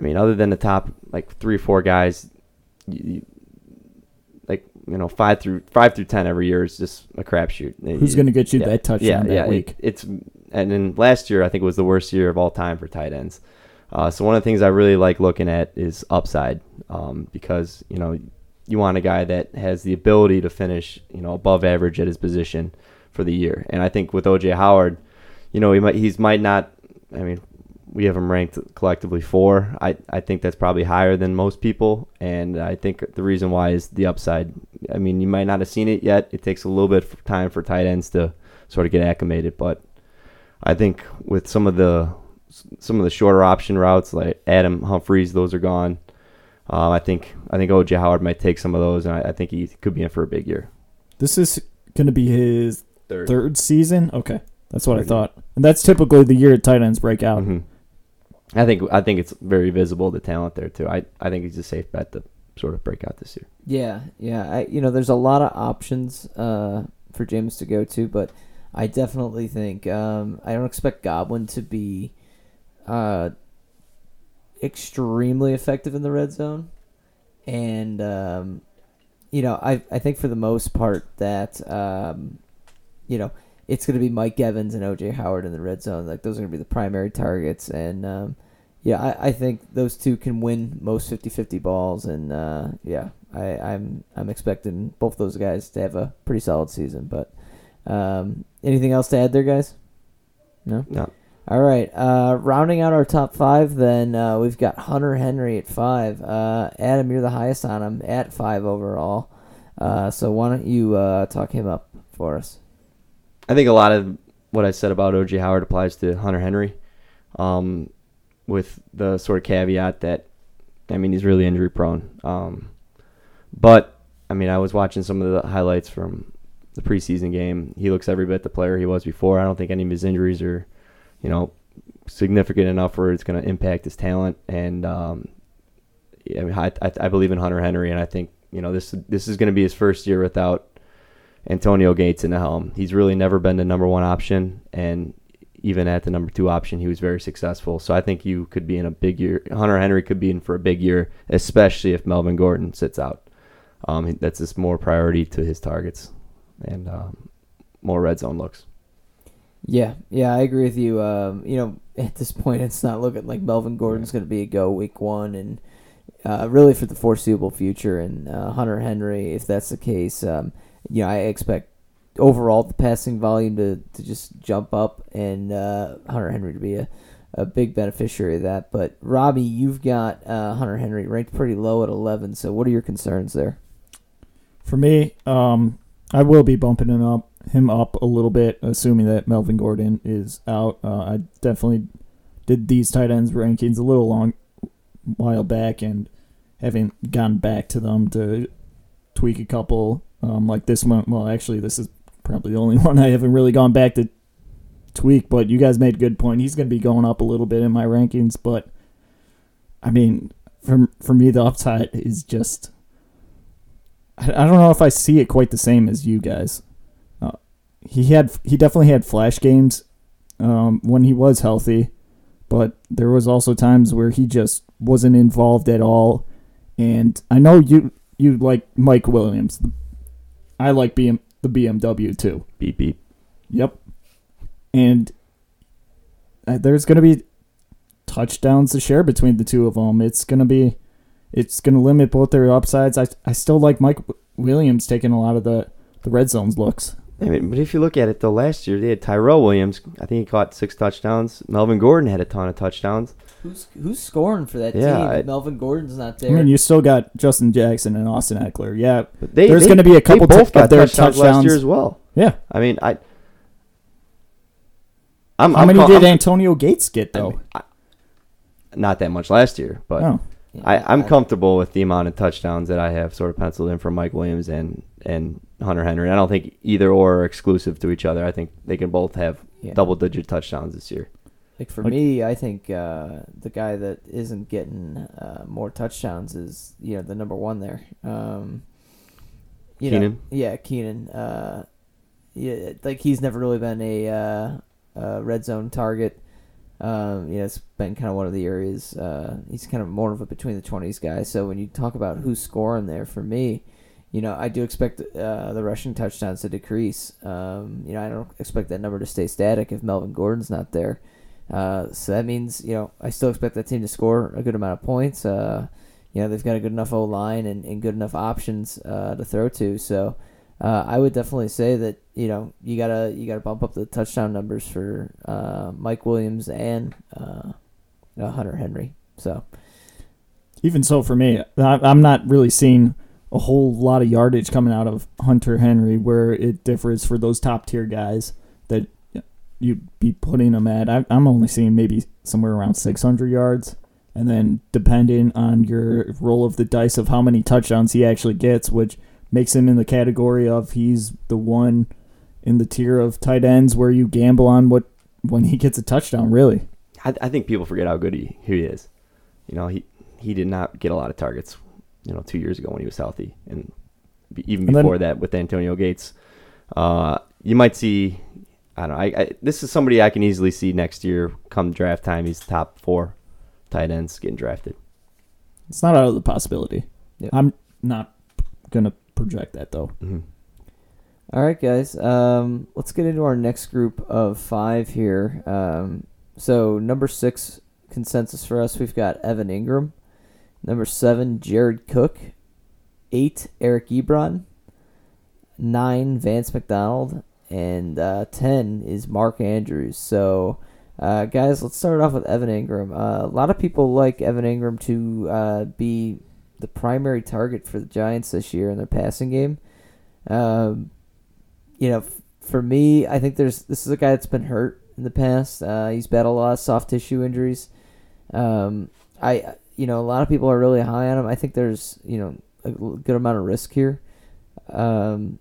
I mean, other than the top like three or four guys, you, you, know five through five through ten every year is just a crapshoot. Who's going to get you Yeah, that touchdown yeah, that yeah, it- week? it's and then last year I think it was the worst year of all time for tight ends. Uh, so one of the things I really like looking at is upside, um, because you know you want a guy that has the ability to finish you know above average at his position for the year. And I think with OJ Howard, you know he might he's might not. I mean, we have them ranked collectively four. I I think that's probably higher than most people, and I think the reason why is the upside. I mean, you might not have seen it yet. It takes a little bit of time for tight ends to sort of get acclimated, but I think with some of the some of the shorter option routes like Adam Humphries, those are gone. Um, I think I think OJ Howard might take some of those, and I, I think he could be in for a big year. This is going to be his Third. third season. Okay, that's what I Third. thought, and that's typically the year tight ends break out. Mhm. I think I think it's very visible the talent there too. I, I think he's a safe bet to sort of break out this year. Yeah, yeah. I you know, there's a lot of options uh, for Jameis to go to, but I definitely think um, I don't expect Godwin to be uh, extremely effective in the red zone, and um, you know, I I think for the most part that um, you know it's going to be Mike Evans and OJ Howard in the red zone. Like those are going to be the primary targets, and um, yeah, I, I think those two can win most 50-50 balls, and uh, yeah, I, I'm I'm expecting both those guys to have a pretty solid season. But um, anything else to add there, guys? No. No. All right. Uh, rounding out our top five, then uh, we've got Hunter Henry at five. Uh, Adam, you're the highest on him at five overall. Uh, so why don't you uh, talk him up for us? I think a lot of what I said about OJ Howard applies to Hunter Henry, um, with the sort of caveat that, I mean, he's really injury prone. Um, but I mean, I was watching some of the highlights from the preseason game. He looks every bit the player he was before. I don't think any of his injuries are, you know, significant enough where it's going to impact his talent. And um, I mean, I, I, believe in Hunter Henry, and I think you know this this is going to be his first year without Antonio Gates in the helm. He's really never been the number one option, and even at the number two option, he was very successful. So I think you could be in a big year. Hunter Henry could be in for a big year, especially if Melvin Gordon sits out. Um, that's just more priority to his targets and um, more red zone looks. Yeah, yeah, I agree with you. Um, you know, at this point, it's not looking like Melvin Gordon's going to be a go week one, and uh, really for the foreseeable future. And uh, Hunter Henry, if that's the case, um, you know, I expect overall the passing volume to, to just jump up, and uh, Hunter Henry to be a, a big beneficiary of that. But Robbie, you've got uh, Hunter Henry ranked pretty low at eleven. So what are your concerns there? For me, um, I will be bumping him up, him up a little bit, assuming that Melvin Gordon is out. Uh, I definitely did these tight ends rankings a little long while back, and haven't gone back to them to tweak a couple. Um, like this one, well, actually, this is probably the only one I haven't really gone back to tweak. But you guys made a good point. He's going to be going up a little bit in my rankings, but I mean, for for me, the upside is just. I I don't know if I see it quite the same as you guys. Uh, he had he definitely had flash games um, when he was healthy, but there was also times where he just wasn't involved at all. And I know you you like Mike Williams. I like BM, the BMW too. Beep beep. Yep. And uh, there's going to be touchdowns to share between the two of them. It's going to be it's going to limit both their upsides. I I still like Mike Williams taking a lot of the the red zones looks. I mean, but if you look at it though, last year they had Tyrell Williams. I think he caught six touchdowns. Melvin Gordon had a ton of touchdowns. Who's who's scoring for that Yeah, team? I- Melvin Gordon's not there. I there. mean, you still got Justin Jackson and Austin Ekeler. Yeah. But they, There's gonna be a couple They both t- got of their touchdowns, last year as well. Yeah. I mean, I. I'm, How I'm many call- did I'm- Antonio Gates get I though? mean, I- not that much last year, but oh. Yeah, I, I'm comfortable with the amount of touchdowns that I have sort of penciled in for Mike Williams and and Hunter Henry. I don't think either or are exclusive to each other. I think they can both have Yeah. double digit touchdowns this year. Like for Like- me, I think uh, the guy that isn't getting uh, more touchdowns is you know the number one there. Um, you Keenan? know, yeah, Keenan. Uh, yeah, like he's never really been a uh, uh, red zone target. Um, you know, it's been kind of one of the areas. Uh, he's kind of more of a between the twenties guy. So when you talk about who's scoring there, for me, you know, I do expect uh, the rushing touchdowns to decrease. Um, you know, I don't expect that number to stay static if Melvin Gordon's not there. Uh, so that means you know I still expect that team to score a good amount of points. Uh, you know they've got a good enough O line and, and good enough options uh, to throw to. So uh, I would definitely say that you know you gotta you gotta bump up the touchdown numbers for uh, Mike Williams and uh, uh, Hunter Henry. So Even so, for me, I'm not really seeing a whole lot of yardage coming out of Hunter Henry where it differs for those top tier guys that you'd be putting him at. I- I'm only seeing maybe somewhere around 600 yards. And then depending on your roll of the dice of how many touchdowns he actually gets, which makes him in the category of he's the one in the tier of tight ends where you gamble on what when he gets a touchdown, really. I, I think people forget how good he, he is. You know, he he did not get a lot of targets. You know, two years ago when he was healthy, and even And then- before that with Antonio Gates, uh, you might see. I don't know. I, I this is somebody I can easily see next year come draft time. He's top four tight ends getting drafted. It's not out of the possibility. Yeah. I'm not gonna project that though. hmm All right, guys. Um, let's get into our next group of five here. Um, so number six consensus for us, we've got Evan Engram. Number seven, Jared Cook. Eight, Eric Ebron. Nine, Vance McDonald, and uh, ten is Mark Andrews. So, uh, guys, let's start off with Evan Engram. Uh, a lot of people like Evan Engram to uh, be the primary target for the Giants this year in their passing game. Um, you know, f- for me, I think there's this is a guy that's been hurt in the past. Uh, he's battled a lot of soft tissue injuries. Um, I, you know, a lot of people are really high on him. I think there's, you know, a good amount of risk here. Um,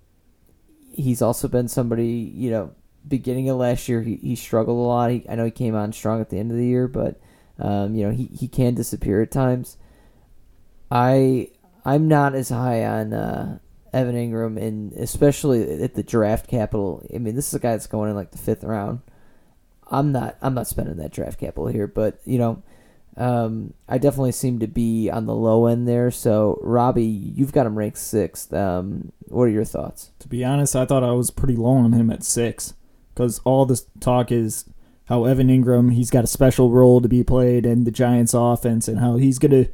he's also been somebody, you know, beginning of last year, he, he struggled a lot. He, I know he came on strong at the end of the year, but, um, you know, he, he can disappear at times. I, I'm not as high on, uh, Evan Engram, and especially at the draft capital. I mean, this is a guy that's going in like the fifth round. I'm not. I'm not spending that draft capital here, but you know, um, I definitely seem to be on the low end there. So, Robbie, you've got him ranked sixth. Um, what are your thoughts? To be honest, I thought I was pretty low on him at six because all this talk is how Evan Engram he's got a special role to be played in the Giants' offense and how he's gonna.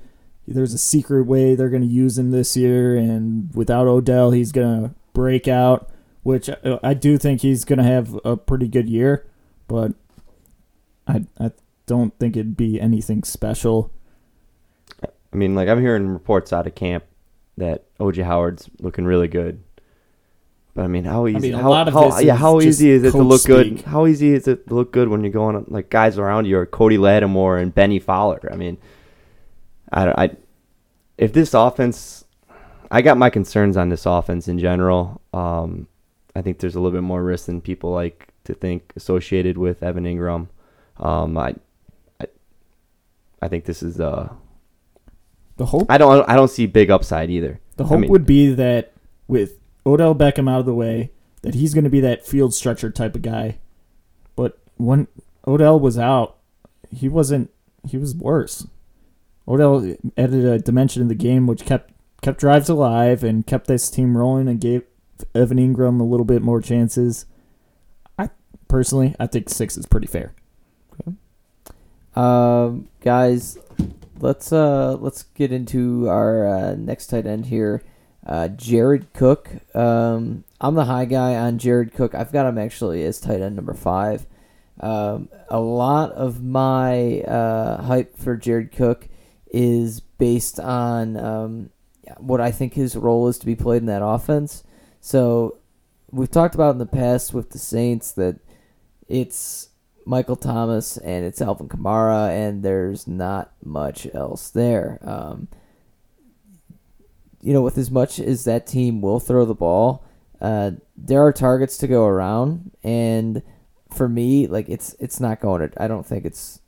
There's a secret way they're gonna use him this year, and without Odell, he's gonna break out. Which I, I do think he's gonna have a pretty good year, but I I don't think it'd be anything special. I mean, like I'm hearing reports out of camp that OJ Howard's looking really good. But I mean, how easy? mean, a how, how- yeah, is how easy is it to look good? How easy is it to look good when you're going on, like guys around you are Cody Latimer and Bennie Fowler? I mean, I don't. I if this offense, I got my concerns on this offense in general. Um, I think there's a little bit more risk than people like to think associated with Evan Engram. Um, I, I, I think this is uh, The hope I don't I don't see big upside either. The I hope mean- would be that with Odell Beckham out of the way, that he's going to be that field stretcher type of guy. But when Odell was out, he wasn't. He was worse. Odell added a dimension in the game which kept kept drives alive and kept this team rolling and gave Evan Engram a little bit more chances. I personally, I think six is pretty fair. Um, guys, let's uh let's get into our uh, next tight end here, uh, Jared Cook. Um, I'm the high guy on Jared Cook. I've got him actually as tight end number five. Um, a lot of my uh, hype for Jared Cook is based on um, what I think his role is to be played in that offense. So we've talked about in the past with the Saints that it's Michael Thomas and it's Alvin Kamara, and there's not much else there. Um, you know, with as much as that team will throw the ball, uh, there are targets to go around, and for me, like it's it's not going to. I don't think it's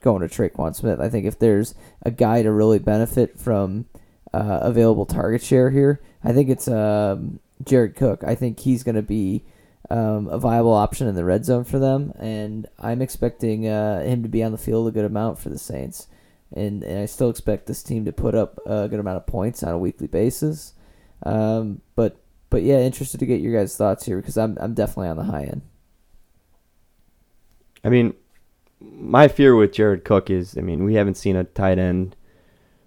going to Tre'Quan Smith. I think if there's a guy to really benefit from uh, available target share here, I think it's um, Jared Cook. I think he's going to be um, a viable option in the red zone for them, and I'm expecting uh, him to be on the field a good amount for the Saints. And, and I still expect this team to put up a good amount of points on a weekly basis. Um, but but yeah, interested to get your guys' thoughts here because I'm I'm definitely on the high end. I mean, my fear with Jared Cook is, I mean, we haven't seen a tight end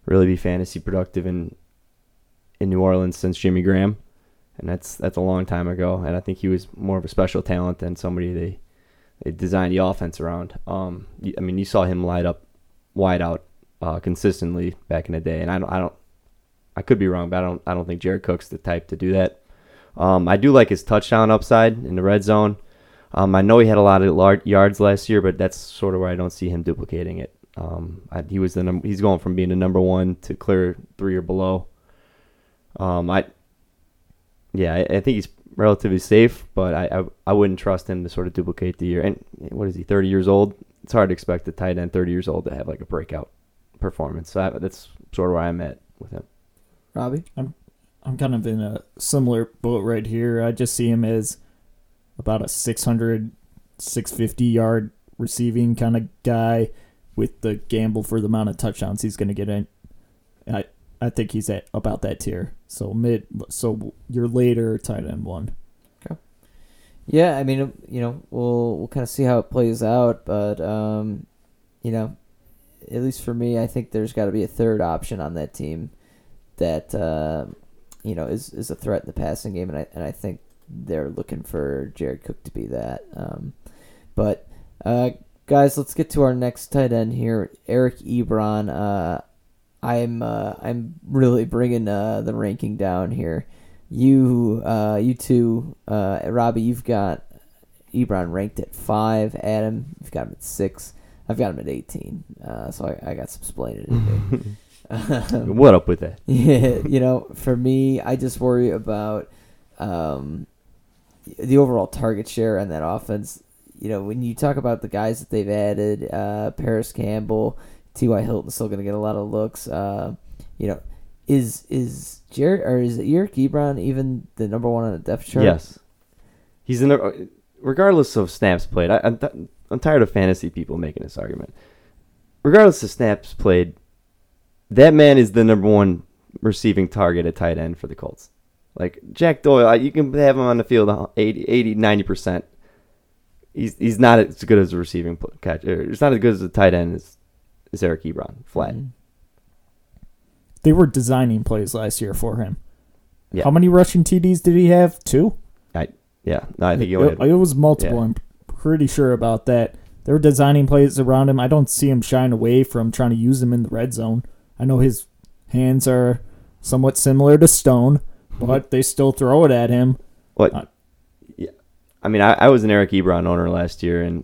really be fantasy productive in in New Orleans since Jimmy Graham, and that's that's a long time ago. And I think he was more of a special talent than somebody they they designed the offense around. Um, I mean, you saw him light up wide out uh, consistently back in the day, and I don't I don't I could be wrong, but I don't I don't think Jared Cook's the type to do that. Um, I do like his touchdown upside in the red zone. Um, I know he had a lot of large yards last year, but that's sort of where I don't see him duplicating it. Um, I, he was the num- he's going from being a number one to clear three or below. Um, I yeah, I, I think he's relatively safe, but I, I I wouldn't trust him to sort of duplicate the year. And what is he? Thirty years old. It's hard to expect a tight end thirty years old to have like a breakout performance. So I, that's sort of where I'm at with him. Robbie, I'm I'm kind of in a similar boat right here. I just see him as about a 600, 650 yard receiving kind of guy with the gamble for the amount of touchdowns he's going to get in. I think he's at about that tier. So mid, so your later tight end one. Okay. Yeah, I mean, you know, we'll we'll kind of see how it plays out, but um, you know, at least for me, I think there's got to be a third option on that team that uh, you know is is a threat in the passing game, and I and I think they're looking for Jared Cook to be that. Um, but uh, guys, let's get to our next tight end here, Eric Ebron. Uh, I'm uh, I'm really bringing uh, the ranking down here. You uh, you two, uh, Robbie, you've got Ebron ranked at five. Adam, you've got him at six. I've got him at eighteen. Uh, so I, I got some explaining to do. What up with that? yeah, you know, for me, I just worry about um, the overall target share on that offense. You know, when you talk about the guys that they've added, uh, Parris Campbell, T.Y. Hilton's still going to get a lot of looks. Uh, you know, is is Jared or is Eric Ebron even the number one on the depth chart? Yes, he's in the. Regardless of snaps played, I, I'm th- I'm tired of fantasy people making this argument. Regardless of snaps played, that man is the number one receiving target at tight end for the Colts. Like Jack Doyle, you can have him on the field 80, 80 90%. He's he's not as good as a receiving catch. He's not as good as a tight end as, Eric Ebron. Flat. Mhm. They were designing plays last year for him. Yeah. How many rushing TDs did he have? Two. I Yeah. No, I think it, it was multiple. yeah. I'm pretty sure about that. They were designing plays around him. I don't see him shying away from trying to use him in the red zone. I know his hands are somewhat similar to Stone, but they still throw it at him. What? Uh, yeah. I mean, I, I was an Eric Ebron owner last year, and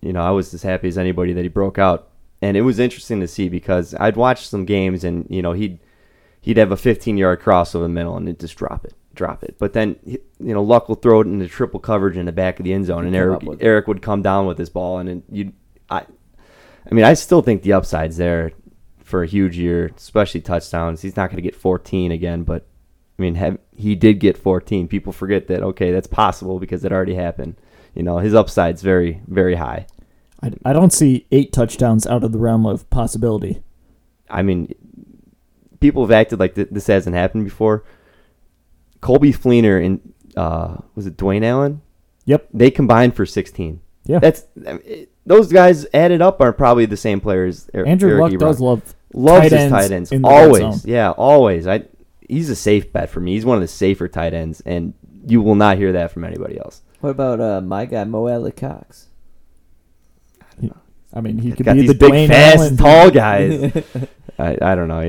you know, I was as happy as anybody that he broke out. And it was interesting to see because I'd watch some games, and you know, he'd he'd have a 15 yard cross over the middle, and he'd just drop it, drop it. But then, you know, Luck will throw it into triple coverage in the back of the end zone, and Eric it. Eric would come down with his ball, and you, I, I mean, I still think the upside's there for a huge year, especially touchdowns. He's not going to get 14 again, but I mean, have, he did get 14. People forget that. Okay, that's possible because it already happened. You know, his upside's very, very high. I, I don't see eight touchdowns out of the realm of possibility. I mean, people have acted like th- this hasn't happened before. Coby Fleener and uh, was it Dwayne Allen? Yep. They combined for 16. Yeah. That's I mean, it- those guys added up are probably the same players. Er- Andrew Eric Luck Ebron. does love loves tight his ends tight ends in the always. zone. Yeah, always. I he's a safe bet for me. He's one of the safer tight ends, and you will not hear that from anybody else. What about uh, my guy Mo Alie-Cox? I mean, he could Got be these the big, Dwayne fast, Allen. tall guys. I, I don't know.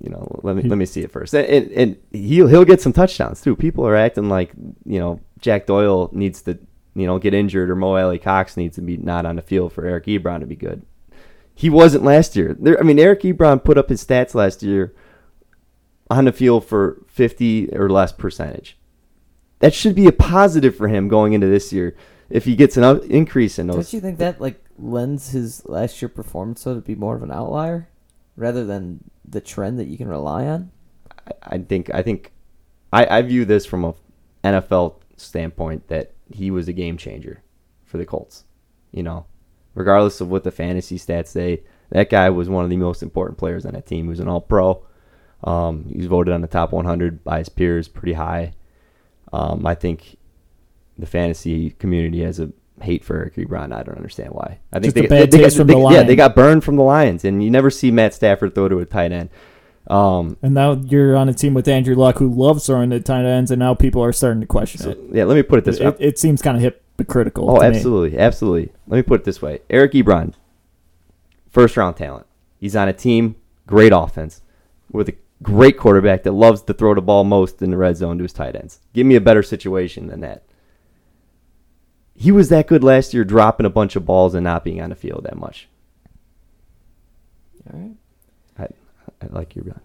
You know, let me He- let me see it first. And, and, and he'll he'll get some touchdowns too. People are acting like you know Jack Doyle needs to you know get injured or Mo Alie-Cox needs to be not on the field for Eric Ebron to be good. He wasn't last year. There, I mean, Eric Ebron put up his stats last year on the field for fifty or less percentage. That should be a positive for him going into this year if he gets an up, increase in those. Don't you think that like lends his last year performance so to be more of an outlier rather than the trend that you can rely on? I, I think I think I, I view this from a NFL standpoint that he was a game changer for the Colts. You know, regardless of what the fantasy stats say, that guy was one of the most important players on that team. He was an All Pro. Um, he was voted on the top 100 by his peers, pretty high. Um, I think the fantasy community has a hate for Eric Ebron. I don't understand why. I think Just a they, bad they, taste they- from they- the Yeah, they got burned from the Lions, and you never see Matt Stafford throw to a tight end. Um, And now you're on a team with Andrew Luck, who loves throwing the tight ends, and now people are starting to question so, it. yeah, let me put it this way. It, it seems kind of hypocritical. Oh, to me. absolutely, absolutely. Let me put it this way: Eric Ebron, first round talent. He's on a team, great offense, with a great quarterback that loves to throw the ball most in the red zone to his tight ends. Give me a better situation than that. He was that good last year, dropping a bunch of balls and not being on the field that much. All right. I like Ebron.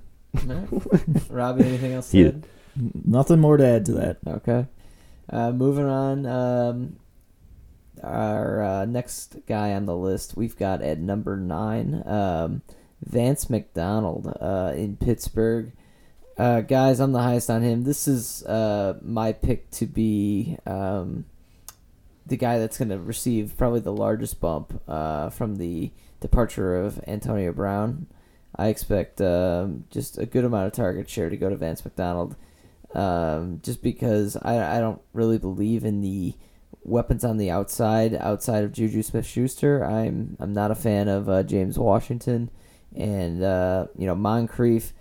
All right. Robbie, anything else? to add? Nothing more to add to that. Okay. Uh, moving on. Um, our uh, next guy on the list we've got at number nine, um, Vance McDonald uh, in Pittsburgh. Uh, guys, I'm the highest on him. This is uh, my pick to be um, the guy that's going to receive probably the largest bump uh, from the departure of Antonio Brown. I expect um, just a good amount of target share to go to Vance McDonald um, just because I, I don't really believe in the weapons on the outside outside of Juju Smith Schuster. I'm I'm not a fan of uh, James Washington and uh, you know Moncrief.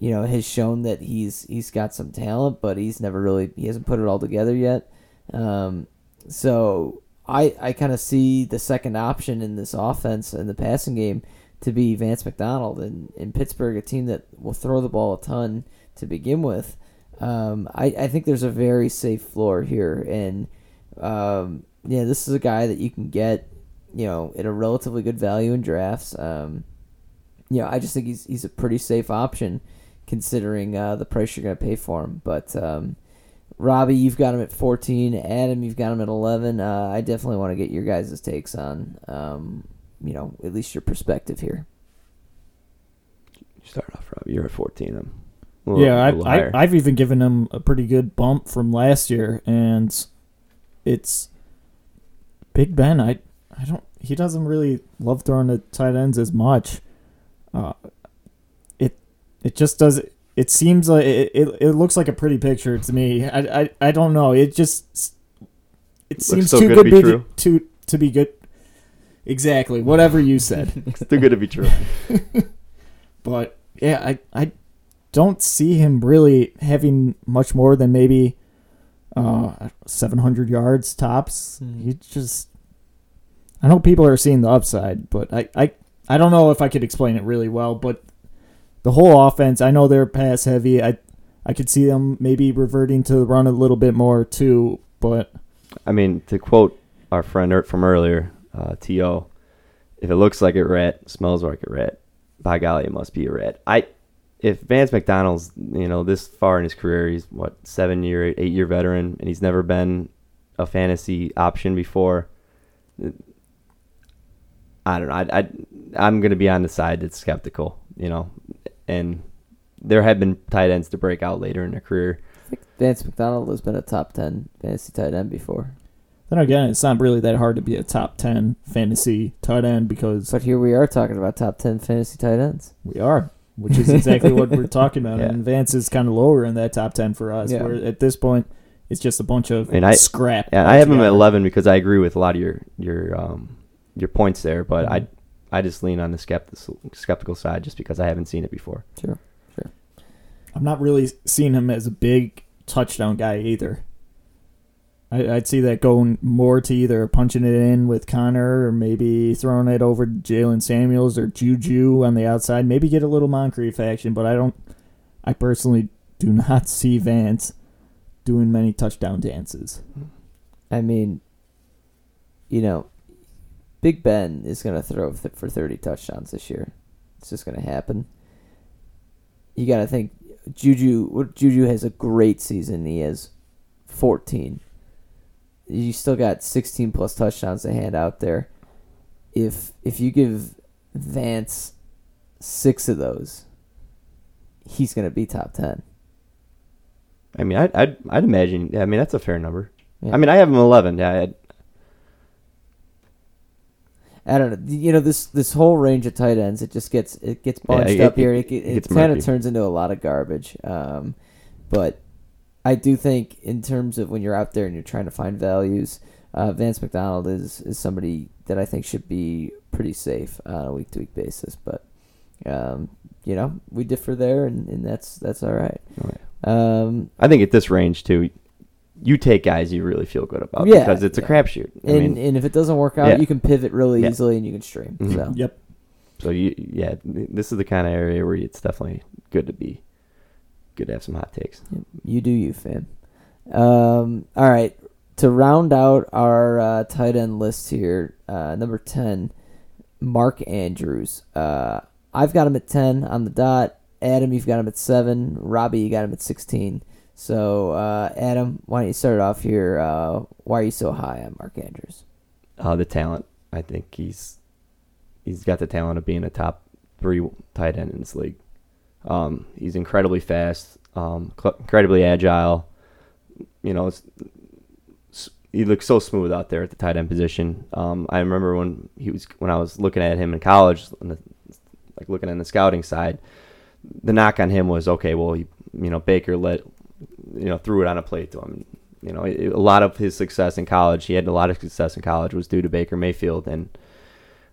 You know has shown that he's he's got some talent, but he's never really he hasn't put it all together yet. Um, so I I kind of see the second option in this offense in the passing game to be Vance McDonald and in Pittsburgh, a team that will throw the ball a ton to begin with. Um, I, I think there's a very safe floor here, and um, yeah, this is a guy that you can get, you know, at a relatively good value in drafts. Um, you know, I just think he's he's a pretty safe option considering uh, the price you're going to pay for him. But um, Robbie, you've got him at 14. Adam, you've got him at 11. Uh, I definitely want to get your guys' takes on, um, you know, at least your perspective here. You start off, Robbie. You're at 14. I'm little, yeah, I, higher. I, I've even given him a pretty good bump from last year, and it's Big Ben. I, I don't. He doesn't really love throwing the tight ends as much. Uh, it, it just does. It seems like it, it, it looks like a pretty picture to me. I, I, I don't know. It just it seems so too good good, to be be true. to to be good. Exactly, whatever you said. it's too good to be true. But yeah, I I don't see him really having much more than maybe uh 700 yards tops. Hmm. He just I know people are seeing the upside, but I I I don't know if I could explain it really well, but the whole offense, I know they're pass heavy. I I could see them maybe reverting to the run a little bit more too, but I mean, to quote our friend er- from earlier, uh, T.O., if it looks like a rat, smells like a rat, by golly, it must be a rat. I, if Vance McDonald's, you know, this far in his career, he's what seven year, eight, eight year veteran, and he's never been a fantasy option before. I don't know. I, I I'm gonna be on the side that's skeptical, you know, and there have been tight ends to break out later in their career. I think Vance McDonald has been a top 10 fantasy tight end before. then again, it's not really that hard to be a top 10 fantasy tight end because But here we are talking about top 10 fantasy tight ends. We are, which is exactly what we're talking about. Yeah. And Vance is kind of lower in that top ten for us. Yeah. Where at this point, it's just a bunch of And I- scrap. Yeah, I have him at 11 because I agree with a lot of your your um, your points there, but Mhm. I I just lean on the skeptical skeptical side just because I haven't seen it before. Sure. sure. I'm not really seeing him as a big touchdown guy either. I, I'd see that going more to either punching it in with Connor or maybe throwing it over to Jaylen Samuels or Juju on the outside. Maybe get a little Moncrief action, but I don't. I personally do not see Vance doing many touchdown dances. I mean, you know, Big Ben is going to throw th- for 30 touchdowns this year. It's just going to happen. You got to think Juju Juju has a great season. He has 14. You still got 16 plus touchdowns to hand out there. If if you give Vance 6 of those, he's going to be top 10. I mean, I'd, I'd I'd imagine. I mean, that's a fair number. Yeah. I mean, I have him eleven. Yeah, I'd, I don't know. You know this this whole range of tight ends. It just gets it gets Yeah, bunched it- up it- here. It, it kind of turns into a lot of garbage. Um, but I do think in terms of when you're out there and you're trying to find values, uh, Vance McDonald is is somebody that I think should be pretty safe on a week to week basis. But um, you know we differ there, and, and that's that's all right. Um, I think at this range too, you take guys you really feel good about Yeah, because it's a yeah. crapshoot. I and mean, and if it doesn't work out, Yeah. you can pivot really Yeah. easily and you can stream. Mhm. So Yep. so you yeah, this is the kind of area where it's definitely good to be good to have some hot takes. Yep, You do you, fam. Um, all right. To round out our uh, tight end list here, uh, number 10, Mark Andrews. Uh, I've got him at 10 on the dot. Adam, you've got him at 7. Robbie, you got him at 16. So, uh, Adam, why don't you start off here? Uh, why are you so high on Mark Andrews? Uh, the talent, I think he's he's got the talent of being a top three tight end in this league. Um, he's incredibly fast, um, cl- incredibly agile. You know, he looks so smooth out there at the tight end position. Um, I remember when he was when I was looking at him in college, the, like looking at the scouting side. The knock on him was okay. Well, he, you know, Baker let you know threw it on a plate to him. You know, a lot of his success in college, he had a lot of success in college, was due to Baker Mayfield, and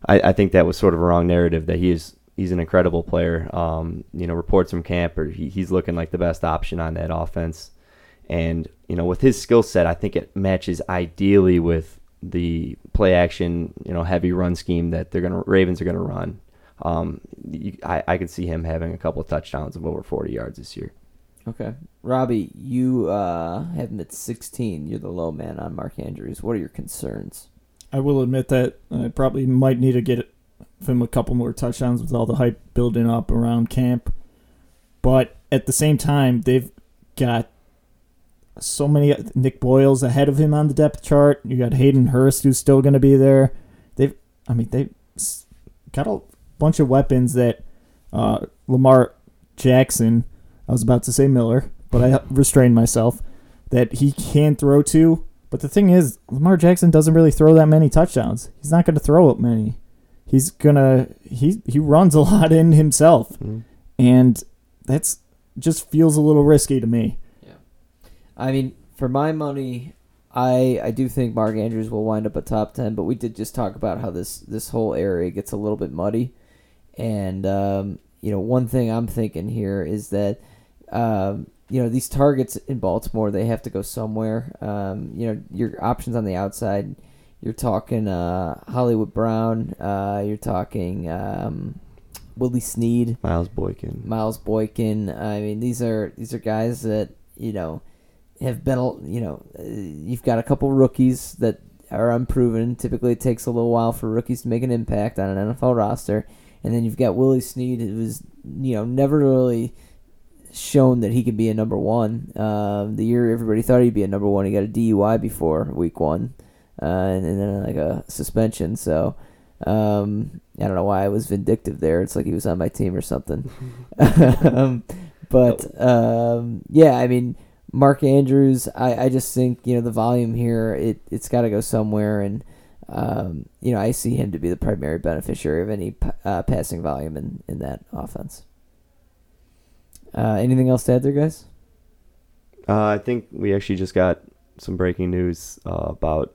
I, I think that was sort of a wrong narrative that he is he's an incredible player. Um, you know, reports from camp are he, he's looking like the best option on that offense, and you know, with his skill set, I think it matches ideally with the play action, you know, heavy run scheme that they're gonna Ravens are gonna run. Um, you, I I could see him having a couple of touchdowns of over 40 yards this year. Okay. Robbie, you uh, have him at 16. You're the low man on Mark Andrews. What are your concerns? I will admit that I probably might need to get him a couple more touchdowns with all the hype building up around camp. But at the same time, they've got so many Nick Boyles ahead of him on the depth chart. You got Hayden Hurst who's still going to be there. They've, I mean, they've got a bunch of weapons that uh, Lamar Jackson. I was about to say Miller, but I restrained myself. That he can throw to. But the thing is, Lamar Jackson doesn't really throw that many touchdowns. He's not going to throw up many. He's gonna he he runs a lot in himself, and that's just feels a little risky to me. Yeah, I mean, for my money, I I do think Mark Andrews will wind up a top ten. But we did just talk about how this this whole area gets a little bit muddy, and um, you know one thing I'm thinking here is that um, you know these targets in Baltimore they have to go somewhere. Um, you know your options on the outside. You're talking uh, Hollywood Brown. Uh, you're talking um, Willie Snead. Miles Boykin. Miles Boykin. I mean, these are these are guys that you know have been. You know, uh, you've got a couple rookies that are unproven. Typically, it takes a little while for rookies to make an impact on an NFL roster, and then you've got Willie Snead, who was you know never really shown that he could be a number one. Um, the year everybody thought he'd be a number one, he got a DUI before week one, uh, and, and then like a suspension. So. Um, I don't know why I was vindictive there. It's like he was on my team or something. um, but um, yeah, I mean, Mark Andrews. I, I just think you know the volume here. It it's got to go somewhere, and um, you know I see him to be the primary beneficiary of any uh, passing volume in in that offense. Uh, anything else to add there, guys? Uh, I think we actually just got some breaking news uh, about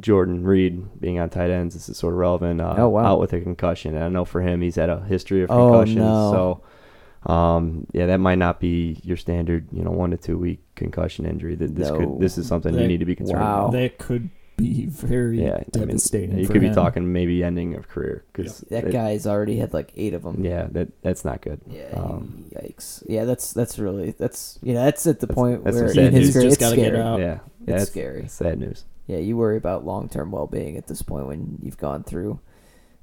Jordan Reed being on tight ends. This is sort of relevant. Uh, Oh, wow. Out with a concussion. And I know for him, he's had a history of concussions. Oh, concussions. no. So, um, yeah, that might not be your standard, you know, one to two week concussion injury. Th- This No. could this is something you need to be concerned Wow. about. That could be very Yeah, I mean, devastating. you for could be talking maybe ending of career because That guy's already had like eight of them. Yeah, that that's not good. Yeah, Um, yikes. Yeah, that's that's really that's you know that's at the That's- point that's where some in his career, Just gotta get scary. out. yeah, yeah, It's that's scary. Sad news. Yeah, you worry about long term well being at this point when you've gone through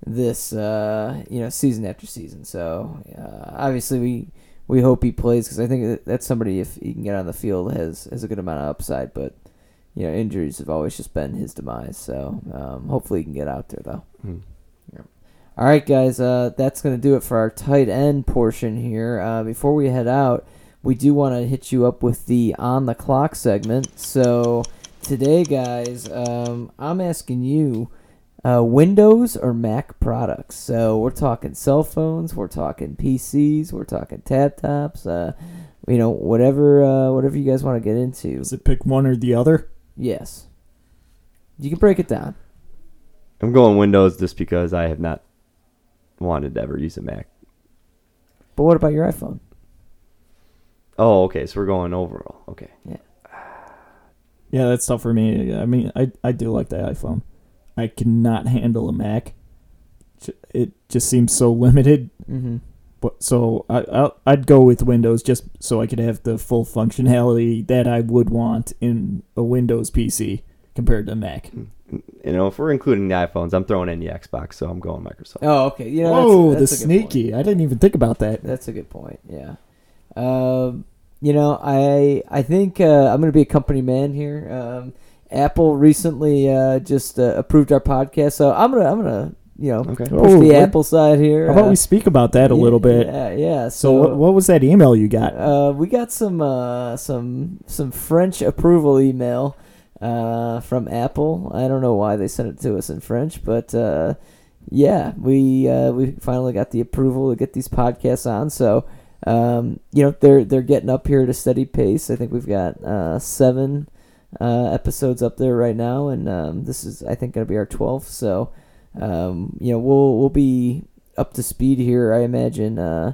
this, uh, you know, season after season. So uh, obviously we we hope he plays because I think that that's somebody if he can get on the field has has a good amount of upside. But you know, injuries have always just been his demise. So um, hopefully he can get out there though. Hmm. All right, guys, uh, that's going to do it for our tight end portion here. Uh, before we head out, we do want to hit you up with the on the clock segment. So today, guys, um, I'm asking you. Uh, Windows or Mac products. So we're talking cell phones, we're talking PCs, we're talking tab tops. Uh, you know, whatever, uh, whatever you guys want to get into. Does it pick one or the other? Yes, you can break it down. I'm going Windows just because I have not wanted to ever use a Mac. But what about your iPhone? Oh, okay. So we're going overall. Okay. Yeah, Yeah, that's tough for me. I mean, I I do like the iPhone. I cannot handle a Mac. It just seems so limited. Mm-hmm. But so I I'll, I'd go with Windows just so I could have the full functionality that I would want in a Windows PC compared to Mac. You know, if we're including the iPhones, I'm throwing in the Xbox, so I'm going Microsoft. Oh, okay. You know, Whoa, that's, the that's a good point. sneaky! I didn't even think about that. That's a good point. Yeah. Um, you know, I I think uh, I'm going to be a company man here. Um, Apple recently uh, just uh, approved our podcast, so I'm gonna I'm gonna you know Okay. Oh, the Apple side here. How about Uh, we speak about that a yeah, little bit? Yeah, yeah. So what, what was that email you got? Uh, we got some uh, some some French approval email uh, from Apple. I don't know why they sent it to us in French, but uh, yeah, we uh, we finally got the approval to get these podcasts on. So um, you know they're they're getting up here at a steady pace. I think we've got uh, seven uh, episodes up there right now, and um, this is I think going to be our twelfth. So um, you know we'll we'll be up to speed here. I imagine. Uh,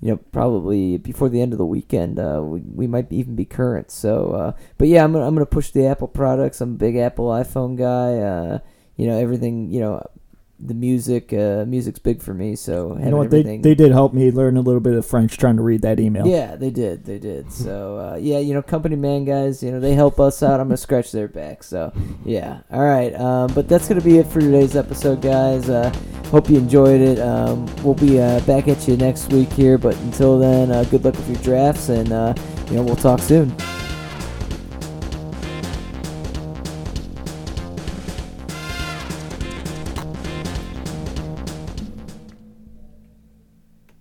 you know, probably before the end of the weekend, uh, we, we might even be current. So, uh, but yeah, I'm gonna, I'm gonna push the Apple products. I'm a big Apple iPhone guy. Uh, you know, everything. You know, the music. Uh, music's big for me. So You know what? They everything. they did help me learn a little bit of French trying to read that email. Yeah, they did. They did. So uh, yeah, you know, company man guys, you know, they help us out. I'm gonna scratch their back. So yeah, all right. Um, but that's gonna be it for today's episode, guys. Uh, hope you enjoyed it. Um, we'll be uh, back at you next week here. But until then, uh, good luck with your drafts, and uh, you know, we'll talk soon.